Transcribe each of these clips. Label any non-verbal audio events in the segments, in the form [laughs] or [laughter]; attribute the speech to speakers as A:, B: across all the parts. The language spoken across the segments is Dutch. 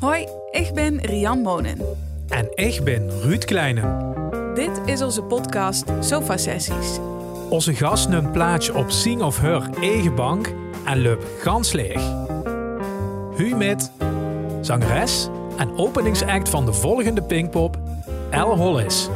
A: Hoi, ik ben Rian Monen.
B: En ik ben Ruud Kleinen.
A: Dit is onze podcast Sofa Sessies.
B: Onze gast neemt plaatje op zing of her eigen bank en loopt gans leeg. Hu met zangeres en openingsact van de volgende Pinkpop, El Hollis.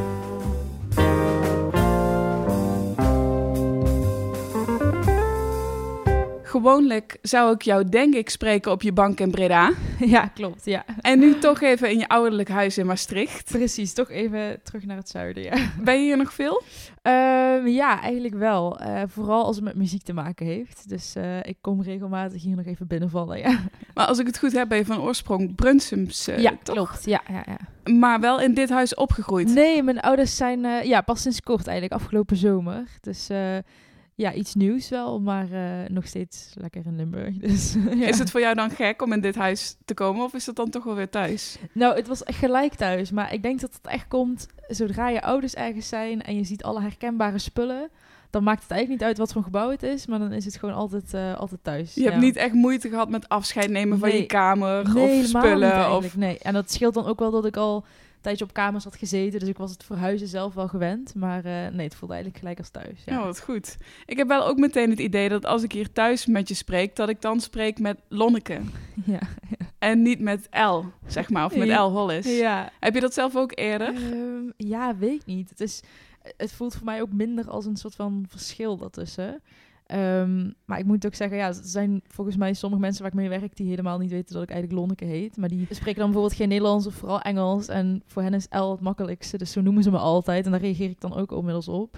A: Gewoonlijk zou ik jou denk ik spreken op je bank in Breda. [laughs]
C: Ja, klopt. Ja.
A: En nu toch even in je ouderlijk huis in Maastricht.
C: Precies, toch even terug naar het zuiden. Ja, [laughs]
A: Ben je hier nog veel?
C: Ehm, ja eigenlijk wel. Eh, vooral als het met muziek te maken heeft. Dus eh, ik kom regelmatig hier nog even binnenvallen. Ja, [laughs]
A: Maar als ik het goed heb, ben je van oorsprong Brunsums, eh,
C: ja
A: toch?
C: klopt. Ja, ja, ja.
A: Maar wel in dit huis opgegroeid.
C: Nee, mijn ouders zijn ja, pas sinds kort eigenlijk, afgelopen zomer. Dus ja, iets nieuws wel, maar eh, nog steeds lekker in Limburg. [laughs] Dus, ja.
A: Is het voor jou dan gek om in dit huis te komen of is het dan toch wel weer thuis?
C: Nou, het was echt gelijk thuis. Maar ik denk dat het echt komt zodra je ouders ergens zijn en je ziet alle herkenbare spullen. Dan maakt het eigenlijk niet uit wat voor gebouw het is, maar dan is het gewoon altijd, eh, altijd thuis.
A: Je hebt niet echt moeite gehad met afscheid nemen van je kamer
C: Nee,
A: of spullen. Of...
C: Nee, en dat scheelt dan ook wel dat ik al tijdje op kamers had gezeten. Dus ik was het verhuizen zelf wel gewend. Maar eh, nee, het voelde eigenlijk gelijk als thuis. Ja.
A: Ja, wat goed. Ik heb wel ook meteen het idee dat als ik hier thuis met je spreek, dat ik dan spreek met Lonneke. [laughs]
C: Ja.
A: En niet met L, zeg maar, of met. L Hollis.
C: Ja.
A: Heb je dat zelf ook eerder?
C: Ehm, ja, weet ik niet. Het, is, het voelt voor mij ook minder als een soort van verschil daartussen. Ehm, maar ik moet ook zeggen, ja, er zijn volgens mij sommige mensen waar ik mee werk die helemaal niet weten dat ik eigenlijk Lonneke heet. Maar die spreken dan bijvoorbeeld geen Nederlands of vooral Engels. En voor hen is L het makkelijkste, dus zo noemen ze me altijd. En daar reageer ik dan ook inmiddels op.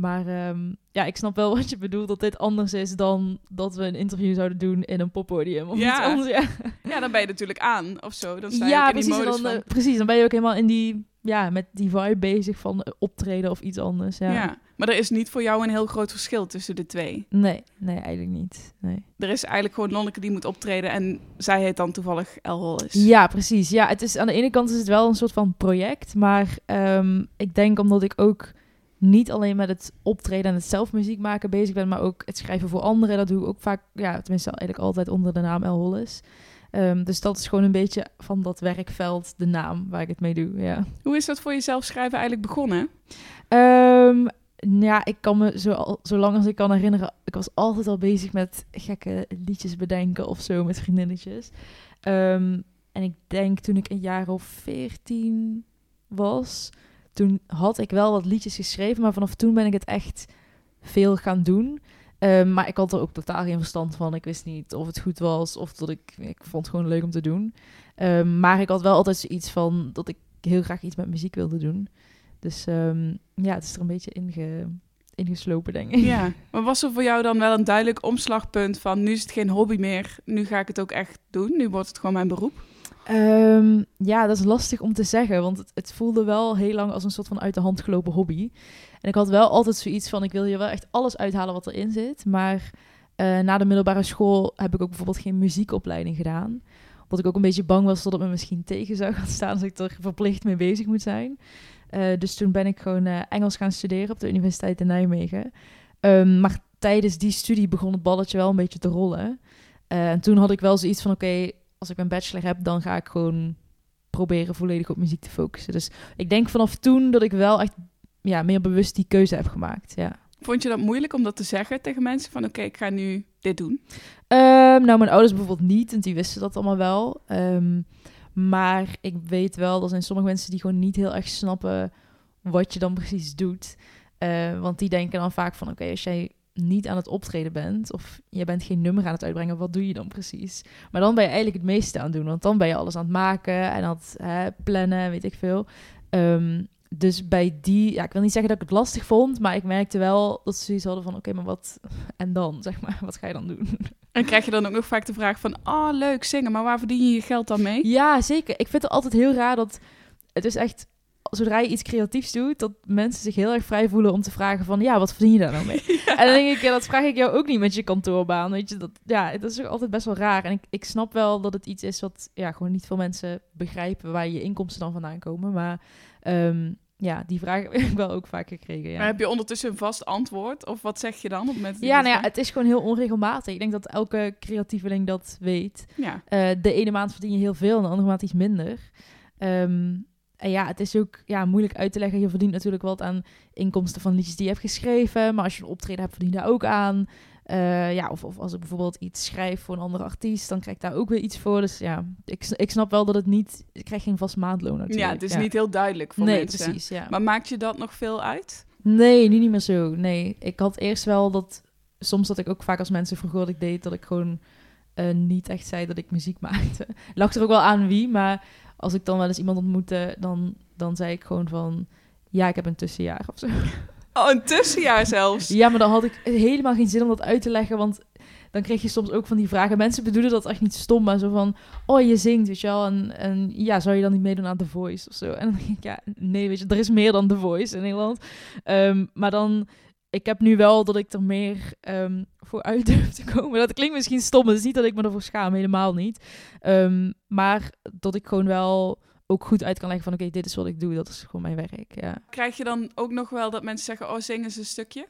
C: Maar ehm, ja, ik snap wel [laughs] wat je bedoelt, dat dit anders is dan dat we een interview zouden doen in een poppodium of
A: Ja.
C: iets anders. Ja, [laughs]
A: Ja, dan ben je natuurlijk aan of zo. Dan sta je
C: ja
A: in die
C: precies,
A: modus
C: dan,
A: van...
C: eh, precies. Dan ben je ook helemaal in die, ja, met die vibe bezig van eh, optreden of iets anders. Ja.
A: ja. maar er is niet voor jou een heel groot verschil tussen de twee.
C: Nee, nee, eigenlijk niet. Nee.
A: Er is eigenlijk gewoon Lonneke die moet optreden en zij heet dan toevallig L Hollis.
C: Ja, precies. Ja, het is, aan de ene kant is het wel een soort van project, maar ehm, ik denk omdat ik ook niet alleen met het optreden en het zelf muziek maken bezig ben, maar ook het schrijven voor anderen. Dat doe ik ook vaak, ja, tenminste eigenlijk altijd onder de naam El Hollis. Ehm, dus dat is gewoon een beetje van dat werkveld de naam waar ik het mee doe, ja.
A: Hoe is dat voor jezelf schrijven eigenlijk begonnen?
C: Ehm, ja, ik kan me zo, al- zo lang als ik kan herinneren, ik was altijd al bezig met gekke liedjes bedenken of zo met vriendinnetjes. Ehm, en ik denk toen ik een jaar of veertien was, toen had ik wel wat liedjes geschreven, maar vanaf toen ben ik het echt veel gaan doen. Ehm, maar ik had er ook totaal geen verstand van. Ik wist niet of het goed was of dat ik, ik vond het gewoon leuk om te doen. Ehm, maar ik had wel altijd zoiets van dat ik heel graag iets met muziek wilde doen. Dus ehm, ja, het is er een beetje inge, ingeslopen, denk ik.
A: Ja, maar was er voor jou dan wel een duidelijk omslagpunt van nu is het geen hobby meer, nu ga ik het ook echt doen, nu wordt het gewoon mijn beroep?
C: Ehm, ja, dat is lastig om te zeggen, want het, het voelde wel heel lang als een soort van uit de hand gelopen hobby. En ik had wel altijd zoiets van, ik wil hier wel echt alles uithalen wat erin zit. Maar eh, na de middelbare school heb ik ook bijvoorbeeld geen muziekopleiding gedaan. Omdat ik ook een beetje bang was dat het me misschien tegen zou gaan staan als ik er verplicht mee bezig moet zijn. Eh, dus toen ben ik gewoon eh, Engels gaan studeren op de Universiteit in Nijmegen. Ehm, maar tijdens die studie begon het balletje wel een beetje te rollen. En toen had ik wel zoiets van, oké, als ik mijn bachelor heb, dan ga ik gewoon proberen volledig op muziek te focussen. Dus ik denk vanaf toen dat ik wel echt ja, meer bewust die keuze heb gemaakt. Ja.
A: Vond je dat moeilijk om dat te zeggen tegen mensen van oké, ik ga nu dit doen?
C: Ehm, nou, mijn ouders bijvoorbeeld niet, want die wisten dat allemaal wel. Ehm, maar ik weet wel, er zijn sommige mensen die gewoon niet heel erg snappen wat je dan precies doet. Eh, want die denken dan vaak van, oké, als jij niet aan het optreden bent of je bent geen nummer aan het uitbrengen, wat doe je dan precies? Maar dan ben je eigenlijk het meeste aan het doen, want dan ben je alles aan het maken en aan het hè, plannen, weet ik veel. Ehm, dus bij die, ja, ik wil niet zeggen dat ik het lastig vond, maar ik merkte wel dat ze zoiets hadden van, oké, maar wat [laughs] en dan, zeg maar, [laughs] wat ga je dan doen? [laughs]
A: En krijg je dan ook nog vaak de vraag van, oh leuk zingen, maar waar verdien je je geld dan mee?
C: Ja, zeker. Ik vind het altijd heel raar dat het is echt zodra je iets creatiefs doet, dat mensen zich heel erg vrij voelen om te vragen van, ja, wat verdien je daar nou mee? [laughs] En dan denk ik, ja, dat vraag ik jou ook niet met je kantoorbaan, weet je. Dat, ja, dat is ook altijd best wel raar. En ik, ik snap wel dat het iets is wat, ja, gewoon niet veel mensen begrijpen waar je inkomsten dan vandaan komen. Maar ehm, ja, die vraag [laughs] heb ik wel ook vaak gekregen. Ja.
A: Maar heb je ondertussen een vast antwoord? Of wat zeg je dan op je
C: Ja, nou ja, het is gewoon heel onregelmatig. Ik denk dat elke creatieveling dat weet.
A: ja.
C: Eh, de ene maand verdien je heel veel en de andere maand iets minder. Ehm, en ja, het is ook ja, moeilijk uit te leggen. Je verdient natuurlijk wat aan inkomsten van liedjes die je hebt geschreven. Maar als je een optreden hebt, verdien je daar ook aan. Eh, ja, of, of als ik bijvoorbeeld iets schrijf voor een andere artiest, dan krijg ik daar ook weer iets voor. Dus ja, ik, ik snap wel dat het niet... Ik krijg geen vast maandloon natuurlijk.
A: ja, het is niet heel duidelijk voor
C: Nee,
A: mensen.
C: precies, ja.
A: Maar maakt je dat nog veel uit?
C: Nee, nu niet meer zo. Nee, ik had eerst wel dat... Soms dat ik ook vaak als mensen vroegen wat ik deed, dat ik gewoon eh, niet echt zei dat ik muziek maakte. [laughs] Lag er ook wel aan wie, maar als ik dan wel eens iemand ontmoette, dan, dan zei ik gewoon van... Ja, ik heb een tussenjaar of zo.
A: Oh, een tussenjaar zelfs.
C: Ja, maar dan had ik helemaal geen zin om dat uit te leggen, want dan kreeg je soms ook van die vragen. Mensen bedoelen dat echt niet stom, maar zo van... Oh, je zingt, weet je wel. En, en ja, zou je dan niet meedoen aan The Voice of zo? En dan denk ik, ja, nee, weet je, er is meer dan The Voice in Nederland. Ehm, maar dan... Ik heb nu wel dat ik er meer ehm, voor uit durf te komen. Dat klinkt misschien stom. Het is niet dat ik me ervoor schaam, helemaal niet. Ehm, maar dat ik gewoon wel ook goed uit kan leggen van... Oké, dit is wat ik doe. Dat is gewoon mijn werk, ja.
A: Krijg je dan ook nog wel dat mensen zeggen, oh, zing eens een stukje?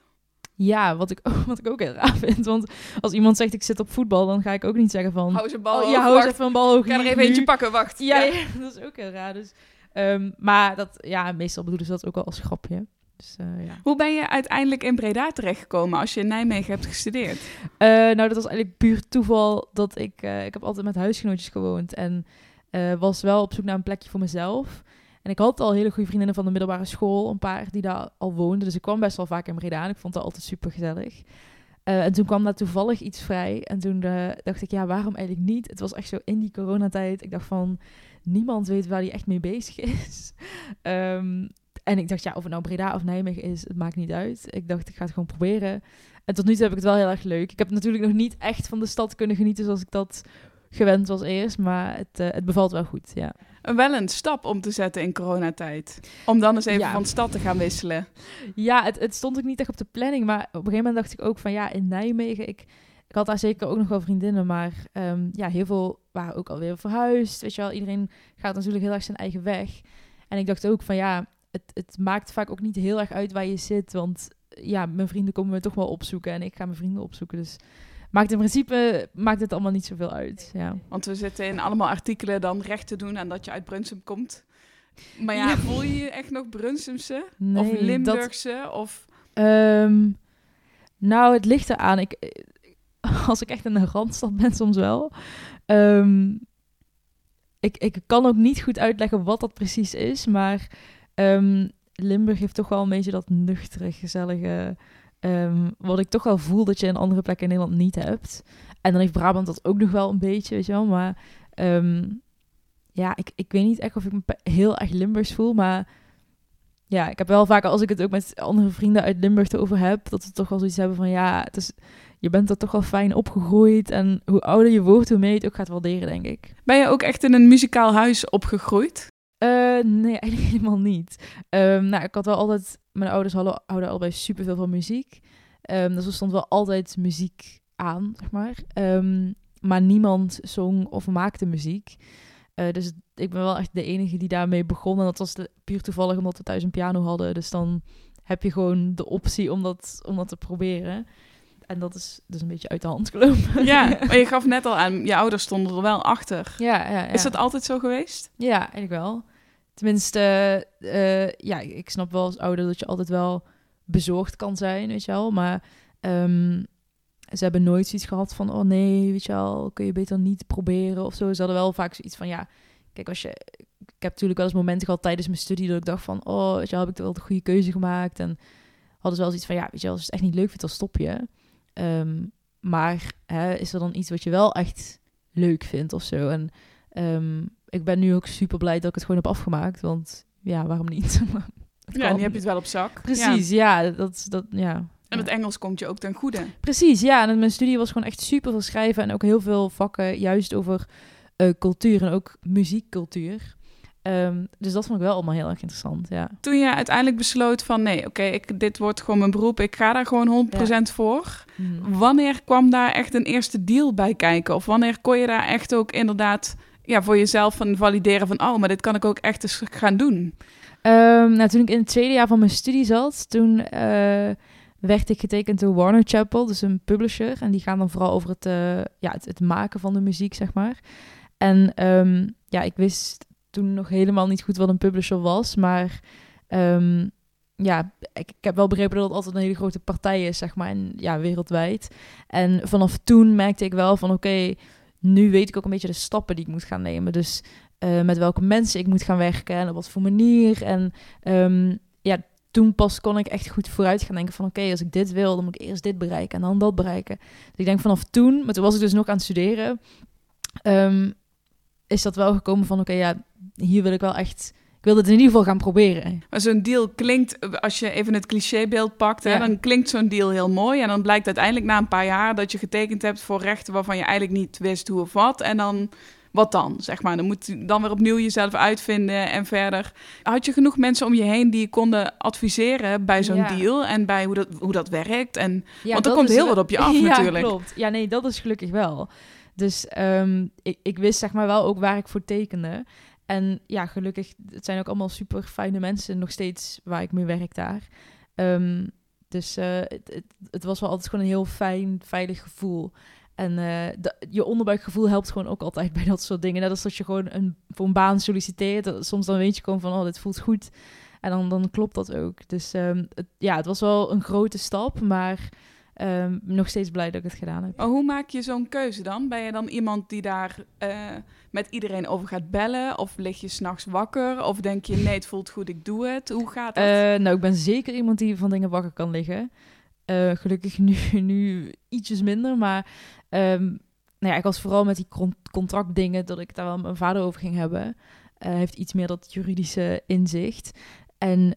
C: Ja, wat ik, [laughs] wat ik ook heel raar vind. Want als iemand zegt ik zit op voetbal, dan ga ik ook niet zeggen van...
A: Hou ze bal
C: oh, ja, hou even een bal hoog.
A: Ik ga er even eentje pakken, wacht.
C: Ja, ja, [laughs] dat is ook heel raar. Dus, ehm, maar dat, ja, meestal bedoelen ze dat ook wel als grapje. Dus, eh, ja.
A: Hoe ben je uiteindelijk in Breda terechtgekomen als je in Nijmegen hebt gestudeerd?
C: Eh, nou, dat was eigenlijk puur toeval dat ik... eh, ik heb altijd met huisgenootjes gewoond en was wel op zoek naar een plekje voor mezelf. En ik had al hele goede vriendinnen van de middelbare school, een paar die daar al woonden. Dus ik kwam best wel vaak in Breda en ik vond het altijd super gezellig. en toen kwam daar toevallig iets vrij. En toen dacht ik, ja, waarom eigenlijk niet? Het was echt zo in die coronatijd. Ik dacht van, niemand weet waar hij echt mee bezig is. [laughs] Ehm, en ik dacht, ja, of het nou Breda of Nijmegen is, het maakt niet uit. Ik dacht, ik ga het gewoon proberen. En tot nu toe heb ik het wel heel erg leuk. Ik heb natuurlijk nog niet echt van de stad kunnen genieten zoals ik dat gewend was eerst. Maar het, eh, het bevalt wel goed, ja.
A: En Wel een stap om te zetten in coronatijd. Om dan eens even
C: Ja.
A: van stad te gaan wisselen.
C: Ja, het, het stond ook niet echt op de planning. Maar op een gegeven moment dacht ik ook van ja, in Nijmegen. Ik, ik had daar zeker ook nog wel vriendinnen. Maar ehm, ja, heel veel waren ook alweer verhuisd. Weet je wel, iedereen gaat natuurlijk heel erg zijn eigen weg. En ik dacht ook van ja, het, het maakt vaak ook niet heel erg uit waar je zit. Want ja, mijn vrienden komen me toch wel opzoeken. En ik ga mijn vrienden opzoeken. Dus maakt in principe maakt het allemaal niet zoveel uit. Ja.
A: Want we zitten in allemaal artikelen dan recht te doen aan dat je uit Brunsum komt. Maar ja,
C: Ja.
A: voel je je echt nog Brunsumse?
C: Nee,
A: of
C: dat-
A: Limburgse? Of...
C: Ehm, nou, het ligt eraan. Ik, [laughs] als ik echt in een randstad ben, soms wel. Ehm, ik, ik kan ook niet goed uitleggen wat dat precies is, maar ehm, Limburg heeft toch wel een beetje dat nuchtere, gezellige. ehm, wat ik toch wel voel dat je in andere plekken in Nederland niet hebt. En dan heeft Brabant dat ook nog wel een beetje, weet je wel. Maar ehm, ja, ik, ik weet niet echt of ik me heel erg Limburgs voel, maar ja, ik heb wel vaak, als ik het ook met andere vrienden uit Limburg erover heb, dat ze toch wel zoiets hebben van ja, het is, je bent er toch wel fijn opgegroeid. En hoe ouder je wordt, hoe meer je het ook gaat waarderen, denk ik.
A: Ben je ook echt in een muzikaal huis opgegroeid?
C: Eh, nee, [laughs] eigenlijk helemaal niet. Ehm, nou, ik had wel altijd... Mijn ouders hadden, houden allebei superveel van muziek. Ehm, dus er stond wel altijd muziek aan, zeg maar. Ehm, maar niemand zong of maakte muziek. Eh, dus ik ben wel echt de enige die daarmee begon. En dat was de, puur toevallig omdat we thuis een piano hadden. Dus dan heb je gewoon de optie om dat, om dat te proberen. En dat is dus een beetje uit de hand gelopen.
A: Ja, [laughs] maar je gaf net al aan, je ouders stonden er wel achter.
C: ja, ja, ja.
A: Is dat altijd zo geweest?
C: Ja, eigenlijk wel. Tenminste, eh, ja, ik snap wel als ouder dat je altijd wel bezorgd kan zijn, weet je wel. Maar ehm, ze hebben nooit zoiets gehad van, oh nee, weet je wel, kun je beter niet proberen of zo. Ze hadden wel vaak zoiets van, ja, kijk, als je... Ik heb natuurlijk wel eens momenten gehad tijdens mijn studie dat ik dacht van, oh, weet je wel, heb ik wel de goede keuze gemaakt. En hadden ze wel zoiets van, ja, weet je wel, als het echt niet leuk vindt, dan stop je. Ehm, maar hè, is er dan iets wat je wel echt leuk vindt of zo? En ehm, ik ben nu ook super blij dat ik het gewoon heb afgemaakt. Want ja, waarom niet? [laughs]
A: Ja, nu heb je het wel op zak.
C: Precies, ja. dat, dat, ja.
A: En het Engels komt je ook ten goede.
C: Precies, ja. En mijn studie was gewoon echt super veel schrijven. En ook heel veel vakken juist over eh, cultuur en ook muziekcultuur. Ehm, dus dat vond ik wel allemaal heel erg interessant, ja.
A: Toen je uiteindelijk besloot van nee, oké, ik dit wordt gewoon mijn beroep, ik ga daar gewoon 100% voor.
C: Mhm.
A: Wanneer kwam daar echt een eerste deal bij kijken? Of wanneer kon je daar echt ook inderdaad ja, voor jezelf van valideren van oh, maar dit kan ik ook echt eens gaan doen?
C: Ehm, nou, toen ik in het tweede jaar van mijn studie zat, toen eh, werd ik getekend door Warner Chappell, dus een publisher. En die gaan dan vooral over het, eh, ja, het, het maken van de muziek, zeg maar. En ehm, ja, ik wist toen nog helemaal niet goed wat een publisher was, maar ehm, ja, ik, ik heb wel begrepen dat het altijd een hele grote partij is, zeg maar, en, ja, wereldwijd. En vanaf toen merkte ik wel van, oké, nu weet ik ook een beetje de stappen die ik moet gaan nemen. Dus uh, met welke mensen ik moet gaan werken en op wat voor manier. En um, ja, toen pas kon ik echt goed vooruit gaan denken van... oké, als ik dit wil, dan moet ik eerst dit bereiken en dan dat bereiken. Dus ik denk vanaf toen, maar toen was ik dus nog aan het studeren... Um, is dat wel gekomen van oké, ja, hier wil ik wel echt ik wilde het in ieder geval gaan proberen.
A: Maar zo'n deal klinkt, als je even het clichébeeld pakt, hè, dan klinkt zo'n deal heel mooi. En dan blijkt uiteindelijk na een paar jaar dat je getekend hebt voor rechten waarvan je eigenlijk niet wist hoe of wat. En dan, wat dan, zeg maar. Dan moet je dan weer opnieuw jezelf uitvinden en verder. Had je genoeg mensen om je heen die je konden adviseren bij zo'n deal en bij hoe dat, hoe dat werkt? En, want er komt heel wat op je [laughs] af natuurlijk.
C: Ja, klopt. Ja, nee, dat is gelukkig wel. Dus um, ik, ik wist zeg maar wel ook waar ik voor tekende. En ja, gelukkig, het zijn ook allemaal super fijne mensen nog steeds waar ik mee werk daar. Um, dus uh, het, het, was wel altijd gewoon een heel fijn, veilig gevoel. En de, je onderbuikgevoel helpt gewoon ook altijd [laughs] bij dat soort dingen. Net als dat je gewoon een, voor een baan solliciteert. Soms dan weet je gewoon van, oh, dit voelt goed. En dan, dan klopt dat ook. Dus het, ja, het was wel een grote stap, maar um, nog steeds blij dat ik het gedaan heb.
A: Maar hoe maak je zo'n keuze dan? Ben je dan iemand die daar uh, met iedereen over gaat bellen? Of lig je s'nachts wakker? Of denk je, nee, het voelt goed, ik doe het? Hoe gaat dat? Uh,
C: nou, ik ben zeker iemand die van dingen wakker kan liggen. Uh, gelukkig nu, [laughs] nu ietsjes minder, maar... Um, nou ja, ik was vooral met die contractdingen dat ik daar wel met mijn vader over ging hebben. Hij heeft iets meer dat juridische inzicht. En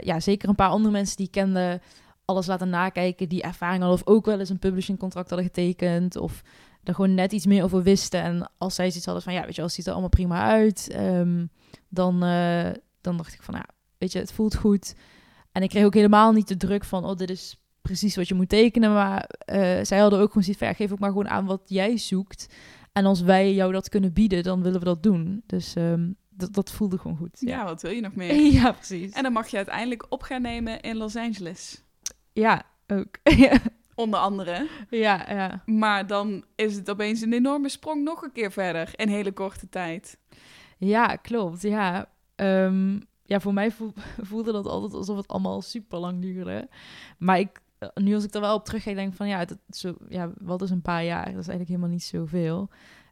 C: ja, zeker een paar andere mensen die kenden alles laten nakijken, die ervaring hadden of ook wel eens een publishing contract hadden getekend of er gewoon net iets meer over wisten. En als zij zoiets hadden van, ja, weet je, als het ziet er allemaal prima uit, um, dan, uh, dan dacht ik van, ja, weet je, het voelt goed. En ik kreeg ook helemaal niet de druk van, oh, dit is precies wat je moet tekenen. Maar uh, zij hadden ook gewoon zoiets van, ja, geef ook maar gewoon aan wat jij zoekt. En als wij jou dat kunnen bieden, dan willen we dat doen. Dus um, dat, dat voelde gewoon goed.
A: Ja. ja, wat wil je nog meer? [laughs]
C: ja, precies.
A: En dan mag je uiteindelijk op gaan nemen in Los Angeles.
C: Ja, ook. [laughs]
A: Onder andere.
C: Ja, ja.
A: Maar dan is het opeens een enorme sprong nog een keer verder in hele korte tijd.
C: Ja, klopt. Ja, um, ja voor mij [laughs] voelde dat altijd alsof het allemaal super lang duurde. Maar ik, nu als ik er wel op terug ga, denk van ja, het, zo, ja, wat is een paar jaar? Dat is eigenlijk helemaal niet zoveel.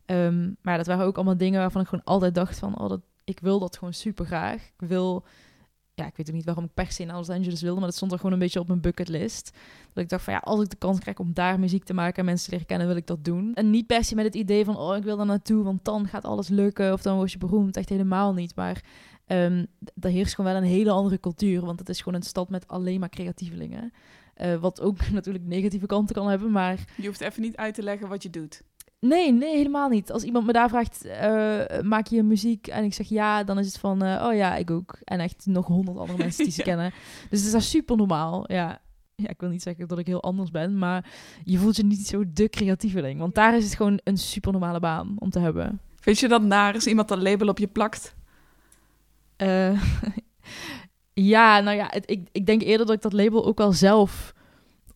C: Um, maar dat waren ook allemaal dingen waarvan ik gewoon altijd dacht van, oh, dat, ik wil dat gewoon super graag. Ik wil ja, ik weet ook niet waarom ik per se naar Los Angeles wilde, maar dat stond er gewoon een beetje op mijn bucketlist. Dat ik dacht van ja, als ik de kans krijg om daar muziek te maken en mensen te leren kennen, wil ik dat doen. En niet per se met het idee van oh, ik wil daar naartoe, want dan gaat alles lukken of dan word je beroemd. Echt helemaal niet. Maar um, er heerst gewoon wel een hele andere cultuur, want het is gewoon een stad met alleen maar creatievelingen. Uh, wat ook [laughs] natuurlijk negatieve kanten kan hebben, maar...
A: Je hoeft even niet uit te leggen wat je doet.
C: Nee, nee, helemaal niet. Als iemand me daar vraagt, uh, maak je muziek? En ik zeg ja, dan is het van, uh, oh ja, ik ook. En echt nog honderd andere [laughs] mensen die ze kennen. Dus het is daar super normaal, ja. Ja, ik wil niet zeggen dat ik heel anders ben, maar je voelt je niet zo de creatieveling. Want daar is het gewoon een super normale baan om te hebben.
A: Vind je dat naar als iemand dat label op je plakt?
C: Uh, [laughs] ja, nou ja, het, ik, ik denk eerder dat ik dat label ook wel zelf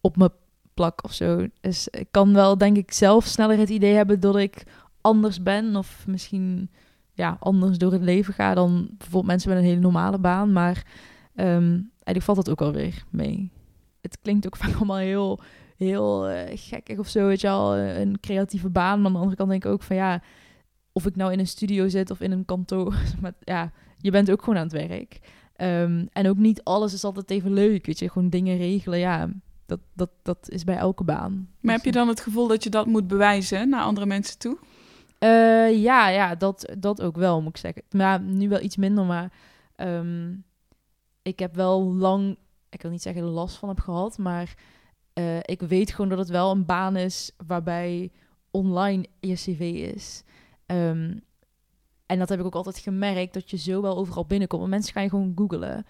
C: op me plak of zo. Dus ik kan wel, denk ik, zelf sneller het idee hebben dat ik anders ben. Of misschien ja, anders door het leven ga dan bijvoorbeeld mensen met een hele normale baan. Maar um, eigenlijk valt dat ook alweer mee. Het klinkt ook [laughs] vaak allemaal heel, heel uh, gekkig of zo, weet je al. Een creatieve baan. Maar aan de andere kant denk ik ook van ja, of ik nou in een studio zit of in een kantoor. [laughs] maar ja, je bent ook gewoon aan het werk. Um, en ook niet alles is altijd even leuk, weet je. Gewoon dingen regelen, ja dat, dat, dat is bij elke baan.
A: Maar heb je dan het gevoel dat je dat moet bewijzen naar andere mensen toe?
C: Uh, ja, ja dat, dat ook wel, moet ik zeggen. Maar nu wel iets minder, maar um, ik heb wel lang, ik wil niet zeggen last van heb gehad, maar uh, ik weet gewoon dat het wel een baan is waarbij online je cv is. Um, en dat heb ik ook altijd gemerkt, dat je zo wel overal binnenkomt. Mensen gaan je gewoon googlen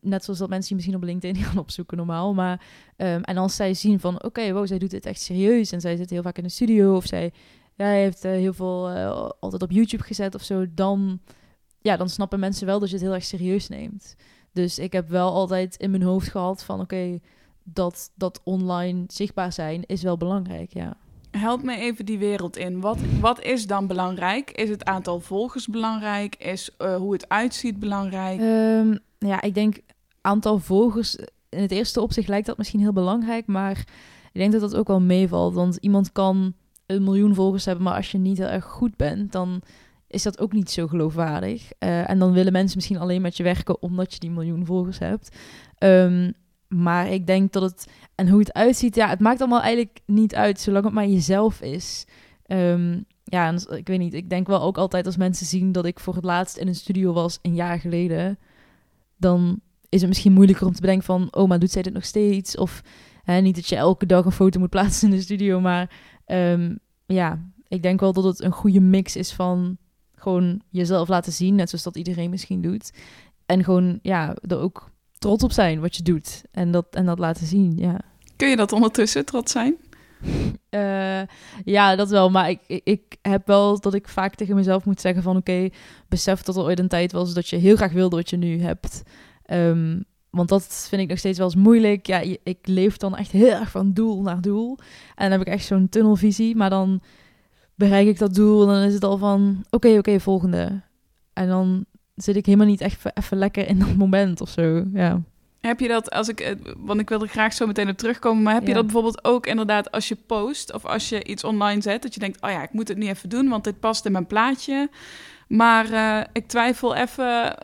C: net zoals dat mensen die misschien op LinkedIn [laughs] gaan opzoeken normaal. Maar, um, en als zij zien van, oké, okay, wow, zij doet dit echt serieus. En zij zit heel vaak in de studio. Of zij ja, heeft uh, heel veel uh, altijd op YouTube gezet of zo. Dan ja, dan snappen mensen wel dat je het heel erg serieus neemt. Dus ik heb wel altijd in mijn hoofd gehad van oké, dat, dat online zichtbaar zijn is wel belangrijk, ja.
A: Help me even die wereld in. Wat, wat is dan belangrijk? Is het aantal volgers belangrijk? Is uh, hoe het uitziet belangrijk?
C: Um, ja, ik denk aantal volgers. In het eerste opzicht lijkt dat misschien heel belangrijk, maar ik denk dat dat ook wel meevalt. Want iemand kan een miljoen volgers hebben, maar als je niet heel erg goed bent, dan is dat ook niet zo geloofwaardig. Uh, en dan willen mensen misschien alleen met je werken omdat je die miljoen volgers hebt. Um, maar ik denk dat het, en hoe het uitziet, ja, het maakt allemaal eigenlijk niet uit, zolang het maar jezelf is. Um, ja, ik weet niet, ik denk wel ook altijd als mensen zien dat ik voor het laatst in een studio was een jaar geleden, dan is het misschien moeilijker om te bedenken van, oh, maar doet zij dit nog steeds? Of hè, niet dat je elke dag een foto moet [laughs] plaatsen in de studio, maar um, ja, ik denk wel dat het een goede mix is van gewoon jezelf laten zien, net zoals dat iedereen misschien doet. En gewoon, ja, er ook trots op zijn wat je doet. En dat, en dat laten zien, ja.
A: Kun je dat ondertussen trots zijn?
C: Uh, ja, dat wel. Maar ik, ik heb wel dat ik vaak tegen mezelf moet zeggen van... oké, besef dat er ooit een tijd was dat je heel graag wilde wat je nu hebt. Um, want dat vind ik nog steeds wel eens moeilijk. Ja, ik leef dan echt heel erg van doel naar doel. En dan heb ik echt zo'n tunnelvisie. Maar dan bereik ik dat doel en dan is het al van... oké, oké, volgende. En dan zit ik helemaal niet echt even lekker in dat moment of zo. Ja.
A: Heb je dat als ik, eh, want ik wil er graag zo meteen op terugkomen, maar heb je dat bijvoorbeeld ook inderdaad als je post of als je iets online zet, dat je denkt, oh ja, ik moet het nu even doen, want dit past in mijn plaatje. Maar uh, ik twijfel even,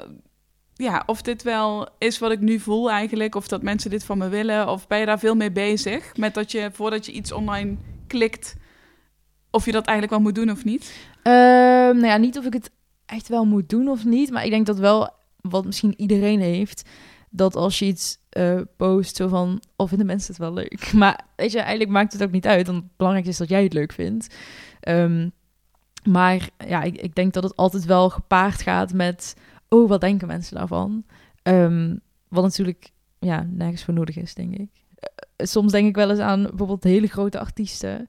A: ja, of dit wel is wat ik nu voel eigenlijk, of dat mensen dit van me willen, of ben je daar veel mee bezig met dat je voordat je iets online klikt, of je dat eigenlijk wel moet doen of niet?
C: Uh, nou ja, niet of ik het echt wel moet doen of niet. Maar ik denk dat wel, wat misschien iedereen heeft, dat als je iets uh, post, zo van, of vinden mensen het wel leuk? [laughs] Maar weet je, eigenlijk maakt het ook niet uit, want het belangrijkste is dat jij het leuk vindt. Um, maar ja, ik, ik, denk dat het altijd wel gepaard gaat met, oh, wat denken mensen daarvan? Um, wat natuurlijk, ja, nergens voor nodig is, denk ik. Uh, soms denk ik wel eens aan bijvoorbeeld hele grote artiesten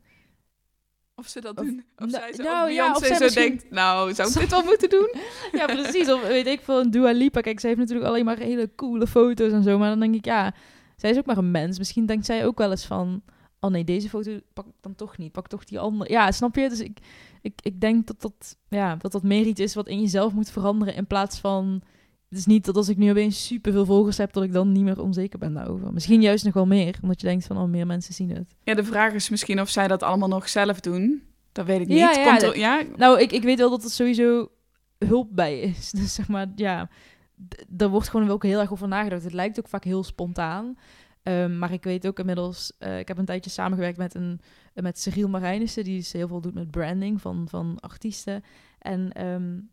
A: of ze dat doen. Of, zij zo, nou, ja, of zij zo denkt, nou, zou ik [laughs] dit wel moeten doen? [laughs]
C: ja, precies. Of weet ik veel, een Dua Lipa. Kijk, zij heeft natuurlijk alleen maar hele coole foto's en zo. Maar dan denk ik, ja, zij is ook maar een mens. Misschien denkt zij ook wel eens van... Oh nee, deze foto pak ik dan toch niet. Pak toch die andere. Ja, snap je? Dus ik, ik, ik denk dat dat, ja, dat dat meer iets is wat in jezelf moet veranderen. In plaats van... Het is niet dat als ik nu opeens superveel volgers heb, dat ik dan niet meer onzeker ben daarover. Misschien juist nog wel meer, omdat je denkt van, oh, meer mensen zien het.
A: Ja, de vraag is misschien of zij dat allemaal nog zelf doen. Dat weet ik niet. Ja, ja, Komt ja?
C: Nou, ik, ik weet wel dat er sowieso hulp bij is. [laughs] Dus zeg maar, ja, daar wordt gewoon ook heel erg over nagedacht. Het lijkt ook vaak heel spontaan. Um, maar ik weet ook inmiddels, uh, ik heb een tijdje samengewerkt met, een, met Cyril Marijnissen, die dus heel veel doet met branding van, van artiesten. En um,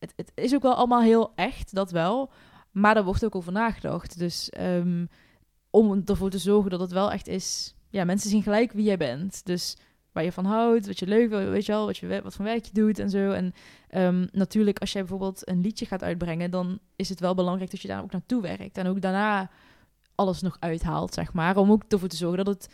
C: het, het is ook wel allemaal heel echt, dat wel. Maar daar wordt ook over nagedacht. Dus um, om ervoor te zorgen dat het wel echt is. Ja, mensen zien gelijk wie jij bent. Dus waar je van houdt, wat je leuk weet je wel, wat, je, wat voor werk je doet en zo. En um, natuurlijk, als jij bijvoorbeeld een liedje gaat uitbrengen, dan is het wel belangrijk dat je daar ook naartoe werkt. En ook daarna alles nog uithaalt, zeg maar. Om ook ervoor te zorgen dat het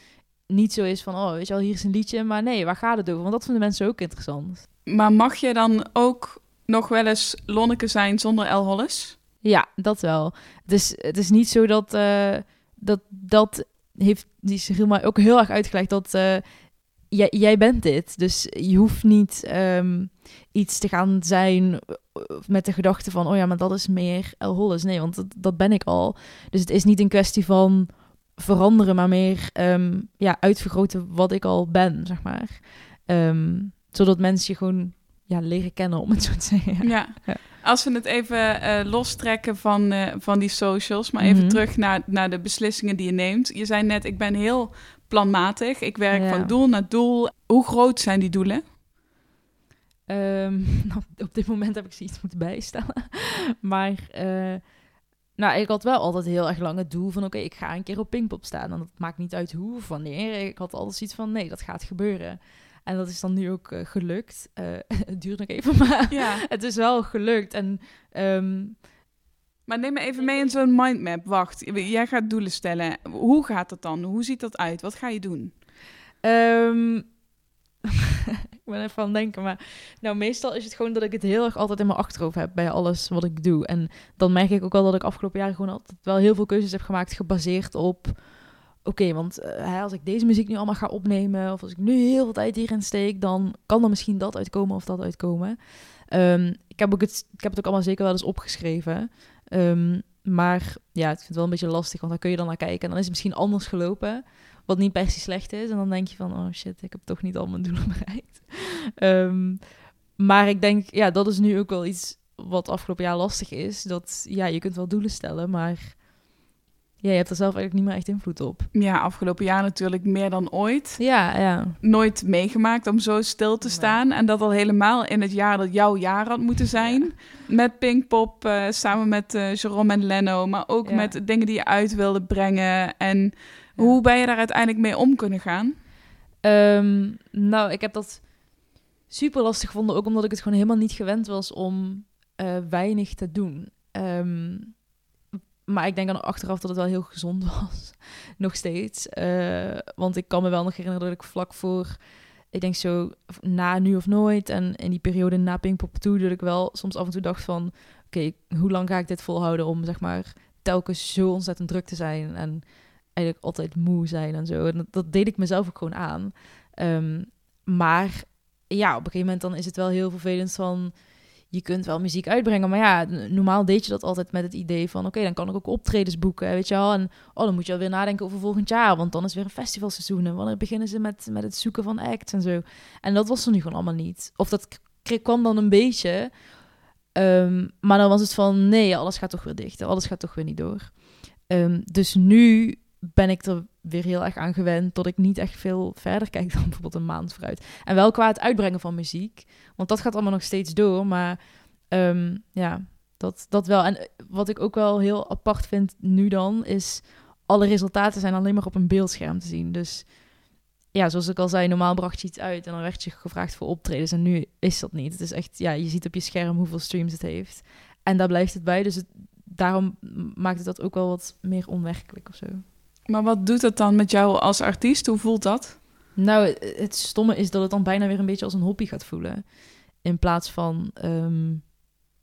C: niet zo is van, oh, weet je wel, hier is een liedje, maar nee, waar gaat het over? Want dat vinden mensen ook interessant.
A: Maar mag je dan ook nog wel eens Lonneke zijn zonder El Hollis?
C: Ja, dat wel. Dus het is niet zo dat uh, dat, dat heeft die Cyril mij ook heel erg uitgelegd dat uh, jij, jij bent dit. Dus je hoeft niet um, iets te gaan zijn eh, met de gedachte van, oh ja, maar dat is meer El Hollis. Nee, want dat, dat ben ik al. Dus het is niet een kwestie van veranderen, maar meer um, ja, uitvergroten wat ik al ben, zeg maar. Um, zodat mensen je gewoon ja, leren kennen, om het zo te zeggen.
A: Ja. ja. Als we het even uh, lostrekken van, uh, van die socials, maar even mm -hmm. terug naar, naar de beslissingen die je neemt. Je zei net, ik ben heel planmatig. Ik werk ja. van doel naar doel. Hoe groot zijn die doelen?
C: Um, [laughs] nou, op dit moment heb ik ze iets moeten bijstellen. [laughs] maar uh, nou, ik had wel altijd heel erg lang het doel van... oké, okay, ik ga een keer op Pinkpop staan. En dat maakt niet uit hoe of wanneer. Ik had altijd iets van, nee, dat gaat gebeuren. En dat is dan nu ook uh, gelukt. Uh, [laughs] het duurt nog even, maar ja. [laughs] het is wel gelukt. En, um...
A: Maar neem me even mee in zo'n mindmap. Wacht, jij gaat doelen stellen. Hoe gaat dat dan? Hoe ziet dat uit? Wat ga je doen?
C: Um... [laughs] ik ben even aan het denken. Maar nou, meestal is het gewoon dat ik het heel erg altijd in mijn achterhoofd heb bij alles wat ik doe. En dan merk ik ook wel dat ik afgelopen jaren gewoon altijd wel heel veel keuzes heb gemaakt gebaseerd op... Oké, want uh, als ik deze muziek nu allemaal ga opnemen... of als ik nu heel veel tijd hierin steek... dan kan er misschien dat uitkomen of dat uitkomen. Um, ik, heb ook het, ik heb het ook allemaal zeker wel eens opgeschreven... Um, maar ja, ik vind het wel een beetje lastig, want dan kun je dan naar kijken en dan is het misschien anders gelopen, wat niet per se slecht is. En dan denk je van, oh shit, ik heb toch niet al mijn doelen [laughs] bereikt. Um, maar ik denk, ja, dat is nu ook wel iets wat afgelopen jaar lastig is. Dat, ja, je kunt wel doelen stellen, maar ja, je hebt er zelf eigenlijk niet meer echt invloed op.
A: Ja, afgelopen jaar natuurlijk meer dan ooit.
C: Ja, ja.
A: Nooit meegemaakt om zo stil te staan. En dat al helemaal in het jaar dat jouw jaar had moeten zijn. Met Pinkpop, uh, samen met uh, Jerome en Leno. Maar ook met dingen die je uit wilde brengen. En hoe ben je daar uiteindelijk mee om kunnen gaan?
C: Um, nou, ik heb dat super lastig gevonden. Ook omdat ik het gewoon helemaal niet gewend was om uh, weinig te doen. Um, maar ik denk dan achteraf dat het wel heel gezond [laughs] was. nog steeds. Uh, want ik kan me wel nog herinneren dat ik vlak voor... Ik denk zo na Nu of Nooit en in die periode na Pinkpop toe... dat ik wel soms af en toe dacht van... Oké, hoe lang ga ik dit volhouden om zeg maar telkens zo ontzettend druk te zijn... en eigenlijk altijd moe zijn en zo. En dat, deed ik mezelf ook gewoon aan. Um, maar ja, op een gegeven moment dan is het wel heel vervelend van je kunt wel muziek uitbrengen. Maar ja, normaal deed je dat altijd met het idee van... oké, dan kan ik ook optredens boeken, weet je wel. En oh, dan moet je alweer nadenken over volgend jaar... want dan is weer een festivalseizoen... en wanneer beginnen ze met, met het zoeken van acts en zo. En dat was er nu gewoon allemaal niet. Of dat kwam dan een beetje... Um, maar dan was het van, nee, alles gaat toch weer dicht. Alles gaat toch weer niet door. Um, dus nu ben ik er weer heel erg aan gewend dat ik niet echt veel verder kijk dan [laughs] bijvoorbeeld een maand vooruit. En wel qua het uitbrengen van muziek, want dat gaat allemaal nog steeds door. Maar um, ja, dat, dat wel. En wat ik ook wel heel apart vind nu dan, is alle resultaten zijn alleen maar op een beeldscherm te zien. Dus ja, zoals ik al zei, normaal bracht je iets uit en dan werd je gevraagd voor optredens. En nu is dat niet. Het is echt, ja, je ziet op je scherm hoeveel streams het heeft. En daar blijft het bij. Dus daarom maakt het dat ook wel wat meer onwerkelijk of zo.
A: Maar wat doet het dan met jou als artiest? Hoe voelt dat?
C: Nou, het stomme is dat het dan bijna weer een beetje als een hobby gaat voelen. In plaats van, um,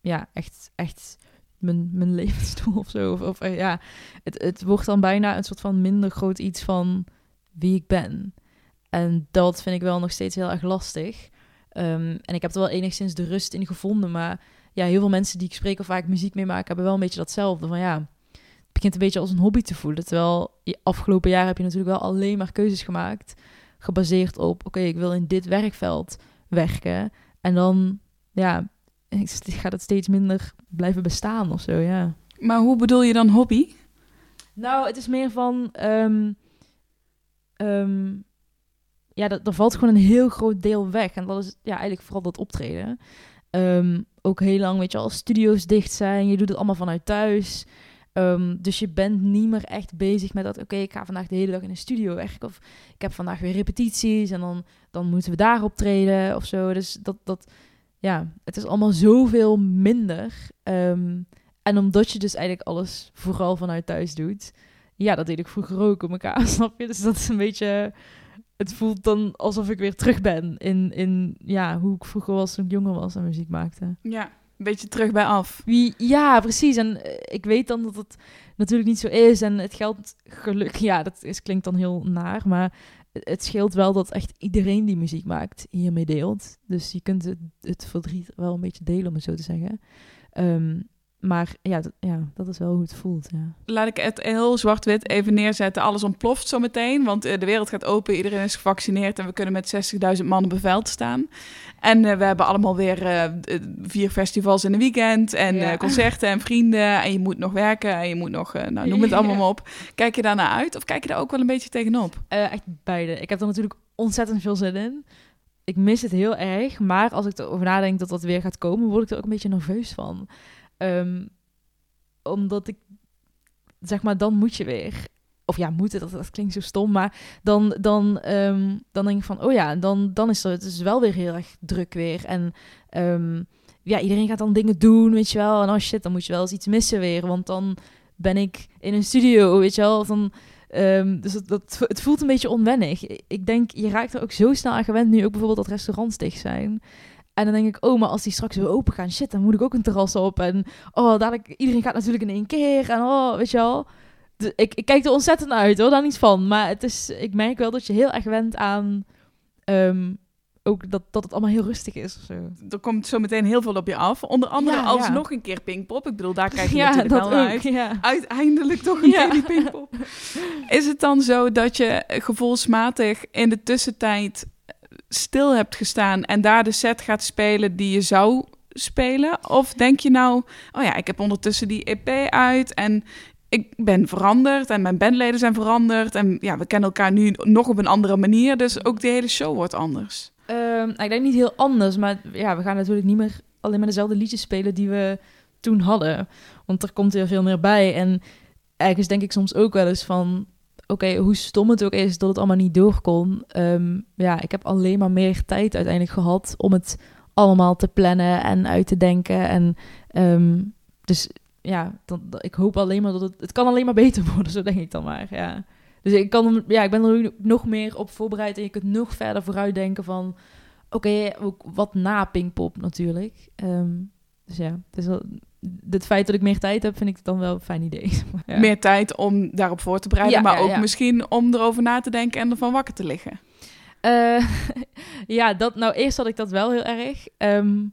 C: ja, echt, echt mijn, mijn [laughs] levensdoel of zo. Of, uh, ja, het, het wordt dan bijna een soort van minder groot iets van wie ik ben. En dat vind ik wel nog steeds heel erg lastig. Um, en ik heb er wel enigszins de rust in gevonden. Maar ja, heel veel mensen die ik spreek of vaak muziek meemaken, hebben wel een beetje datzelfde. Van ja, begint een beetje als een hobby te voelen. Terwijl je afgelopen jaar heb je natuurlijk wel alleen maar keuzes gemaakt. Gebaseerd op, oké, ik wil in dit werkveld werken. En dan, ja, gaat het steeds minder blijven bestaan of zo, ja.
A: Maar hoe bedoel je dan hobby?
C: Nou, het is meer van... Um, um, ja, dat, er valt gewoon een heel groot deel weg. En dat is ja, eigenlijk vooral dat optreden. Um, ook heel lang, weet je, als studio's dicht zijn. Je doet het allemaal vanuit thuis. Um, dus je bent niet meer echt bezig met dat, oké, ik ga vandaag de hele dag in een studio werken. Of ik heb vandaag weer repetities en dan, dan moeten we daar optreden of zo. Dus dat, dat, ja, het is allemaal zoveel minder. Um, en omdat je dus eigenlijk alles vooral vanuit thuis doet. Ja, dat deed ik vroeger ook op elkaar, [laughs] snap je? Dus dat is een beetje... Het voelt dan alsof ik weer terug ben in, in ja, hoe ik vroeger was toen ik jonger was en muziek maakte.
A: Ja, een beetje terug bij af.
C: Wie, ja, precies. En eh, ik weet dan dat het natuurlijk niet zo is. En het geldt geluk. Ja, dat is, klinkt dan heel naar. Maar het scheelt wel dat echt iedereen die muziek maakt hiermee deelt. Dus je kunt het, het verdriet wel een beetje delen, om het zo te zeggen. Um, maar ja, ja, dat is wel hoe het voelt. Ja.
A: Laat ik het heel zwart-wit even neerzetten. Alles ontploft zo meteen, want eh, de wereld gaat open. Iedereen is gevaccineerd en we kunnen met 60.000 man op een veld staan. En uh, we hebben allemaal weer uh, vier festivals in een weekend en ja. concerten en vrienden. En je moet nog werken en je moet nog, nou, noem het allemaal maar op. Kijk je daarna uit of kijk je daar ook wel een beetje tegenop?
C: echt beide. Ik heb er natuurlijk ontzettend veel zin in. Ik mis het heel erg, maar als ik erover nadenk dat dat weer gaat komen, word ik er ook een beetje nerveus van. Um, omdat ik, zeg maar, dan moet je weer. Of ja, moeten, dat, dat klinkt zo stom. Maar dan, dan, um, dan denk ik van, oh ja, dan, dan is het dus wel weer heel erg druk weer. En um, ja, iedereen gaat dan dingen doen, weet je wel. En oh shit, dan moet je wel eens iets missen weer. Want dan ben ik in een studio, weet je wel. Dan Ehm, dus dat, dat, het voelt een beetje onwennig. Ik denk, je raakt er ook zo snel aan gewend nu ook bijvoorbeeld dat restaurants dicht zijn. En dan denk ik, oh, maar als die straks weer open gaan, shit, dan moet ik ook een terras op. En oh, dadelijk, iedereen gaat natuurlijk in één keer. En oh, weet je wel. ik, ik kijk er ontzettend naar uit hoor, daar niets van. Maar het is, ik merk wel dat je heel erg went aan ehm, ook dat, dat het allemaal heel rustig is. Of zo.
A: Er komt zo meteen heel veel op je af. Onder andere als nog een keer Pinkpop. Ik bedoel, daar [laughs] krijg je natuurlijk wel ook, uit. Uiteindelijk toch een keer die Pinkpop. [laughs] Is het dan zo dat je gevoelsmatig in de tussentijd stil hebt gestaan en daar de set gaat spelen die je zou spelen? Of denk je nou, oh ja, ik heb ondertussen die EP uit en ik ben veranderd en mijn bandleden zijn veranderd en ja, we kennen elkaar nu nog op een andere manier, dus ook de hele show wordt anders.
C: Um, ik denk niet heel anders, maar ja, we gaan natuurlijk niet meer alleen maar dezelfde liedjes spelen die we toen hadden, want er komt weer veel meer bij en ergens denk ik soms ook wel eens van oké, hoe stom het ook is dat het allemaal niet door kon. Ehm, ja, ik heb alleen maar meer tijd uiteindelijk gehad om het allemaal te plannen en uit te denken. En um, dus ja, dan, ik hoop alleen maar dat het... Het kan alleen maar beter [laughs] worden, zo denk ik dan maar, ja. Dus ik, kan, ja, ik ben er nog meer op voorbereid en je kunt nog verder vooruit denken van... Oké, wat na Pinkpop natuurlijk. Um, dus ja, het is wel, het feit dat ik meer tijd heb, vind ik dan wel een fijn idee. [laughs]
A: Ja. Meer tijd om daarop voor te bereiden, maar ook misschien om erover na te denken en ervan wakker te liggen.
C: Uh, [laughs] ja, dat, nou eerst had ik dat wel heel erg. Um,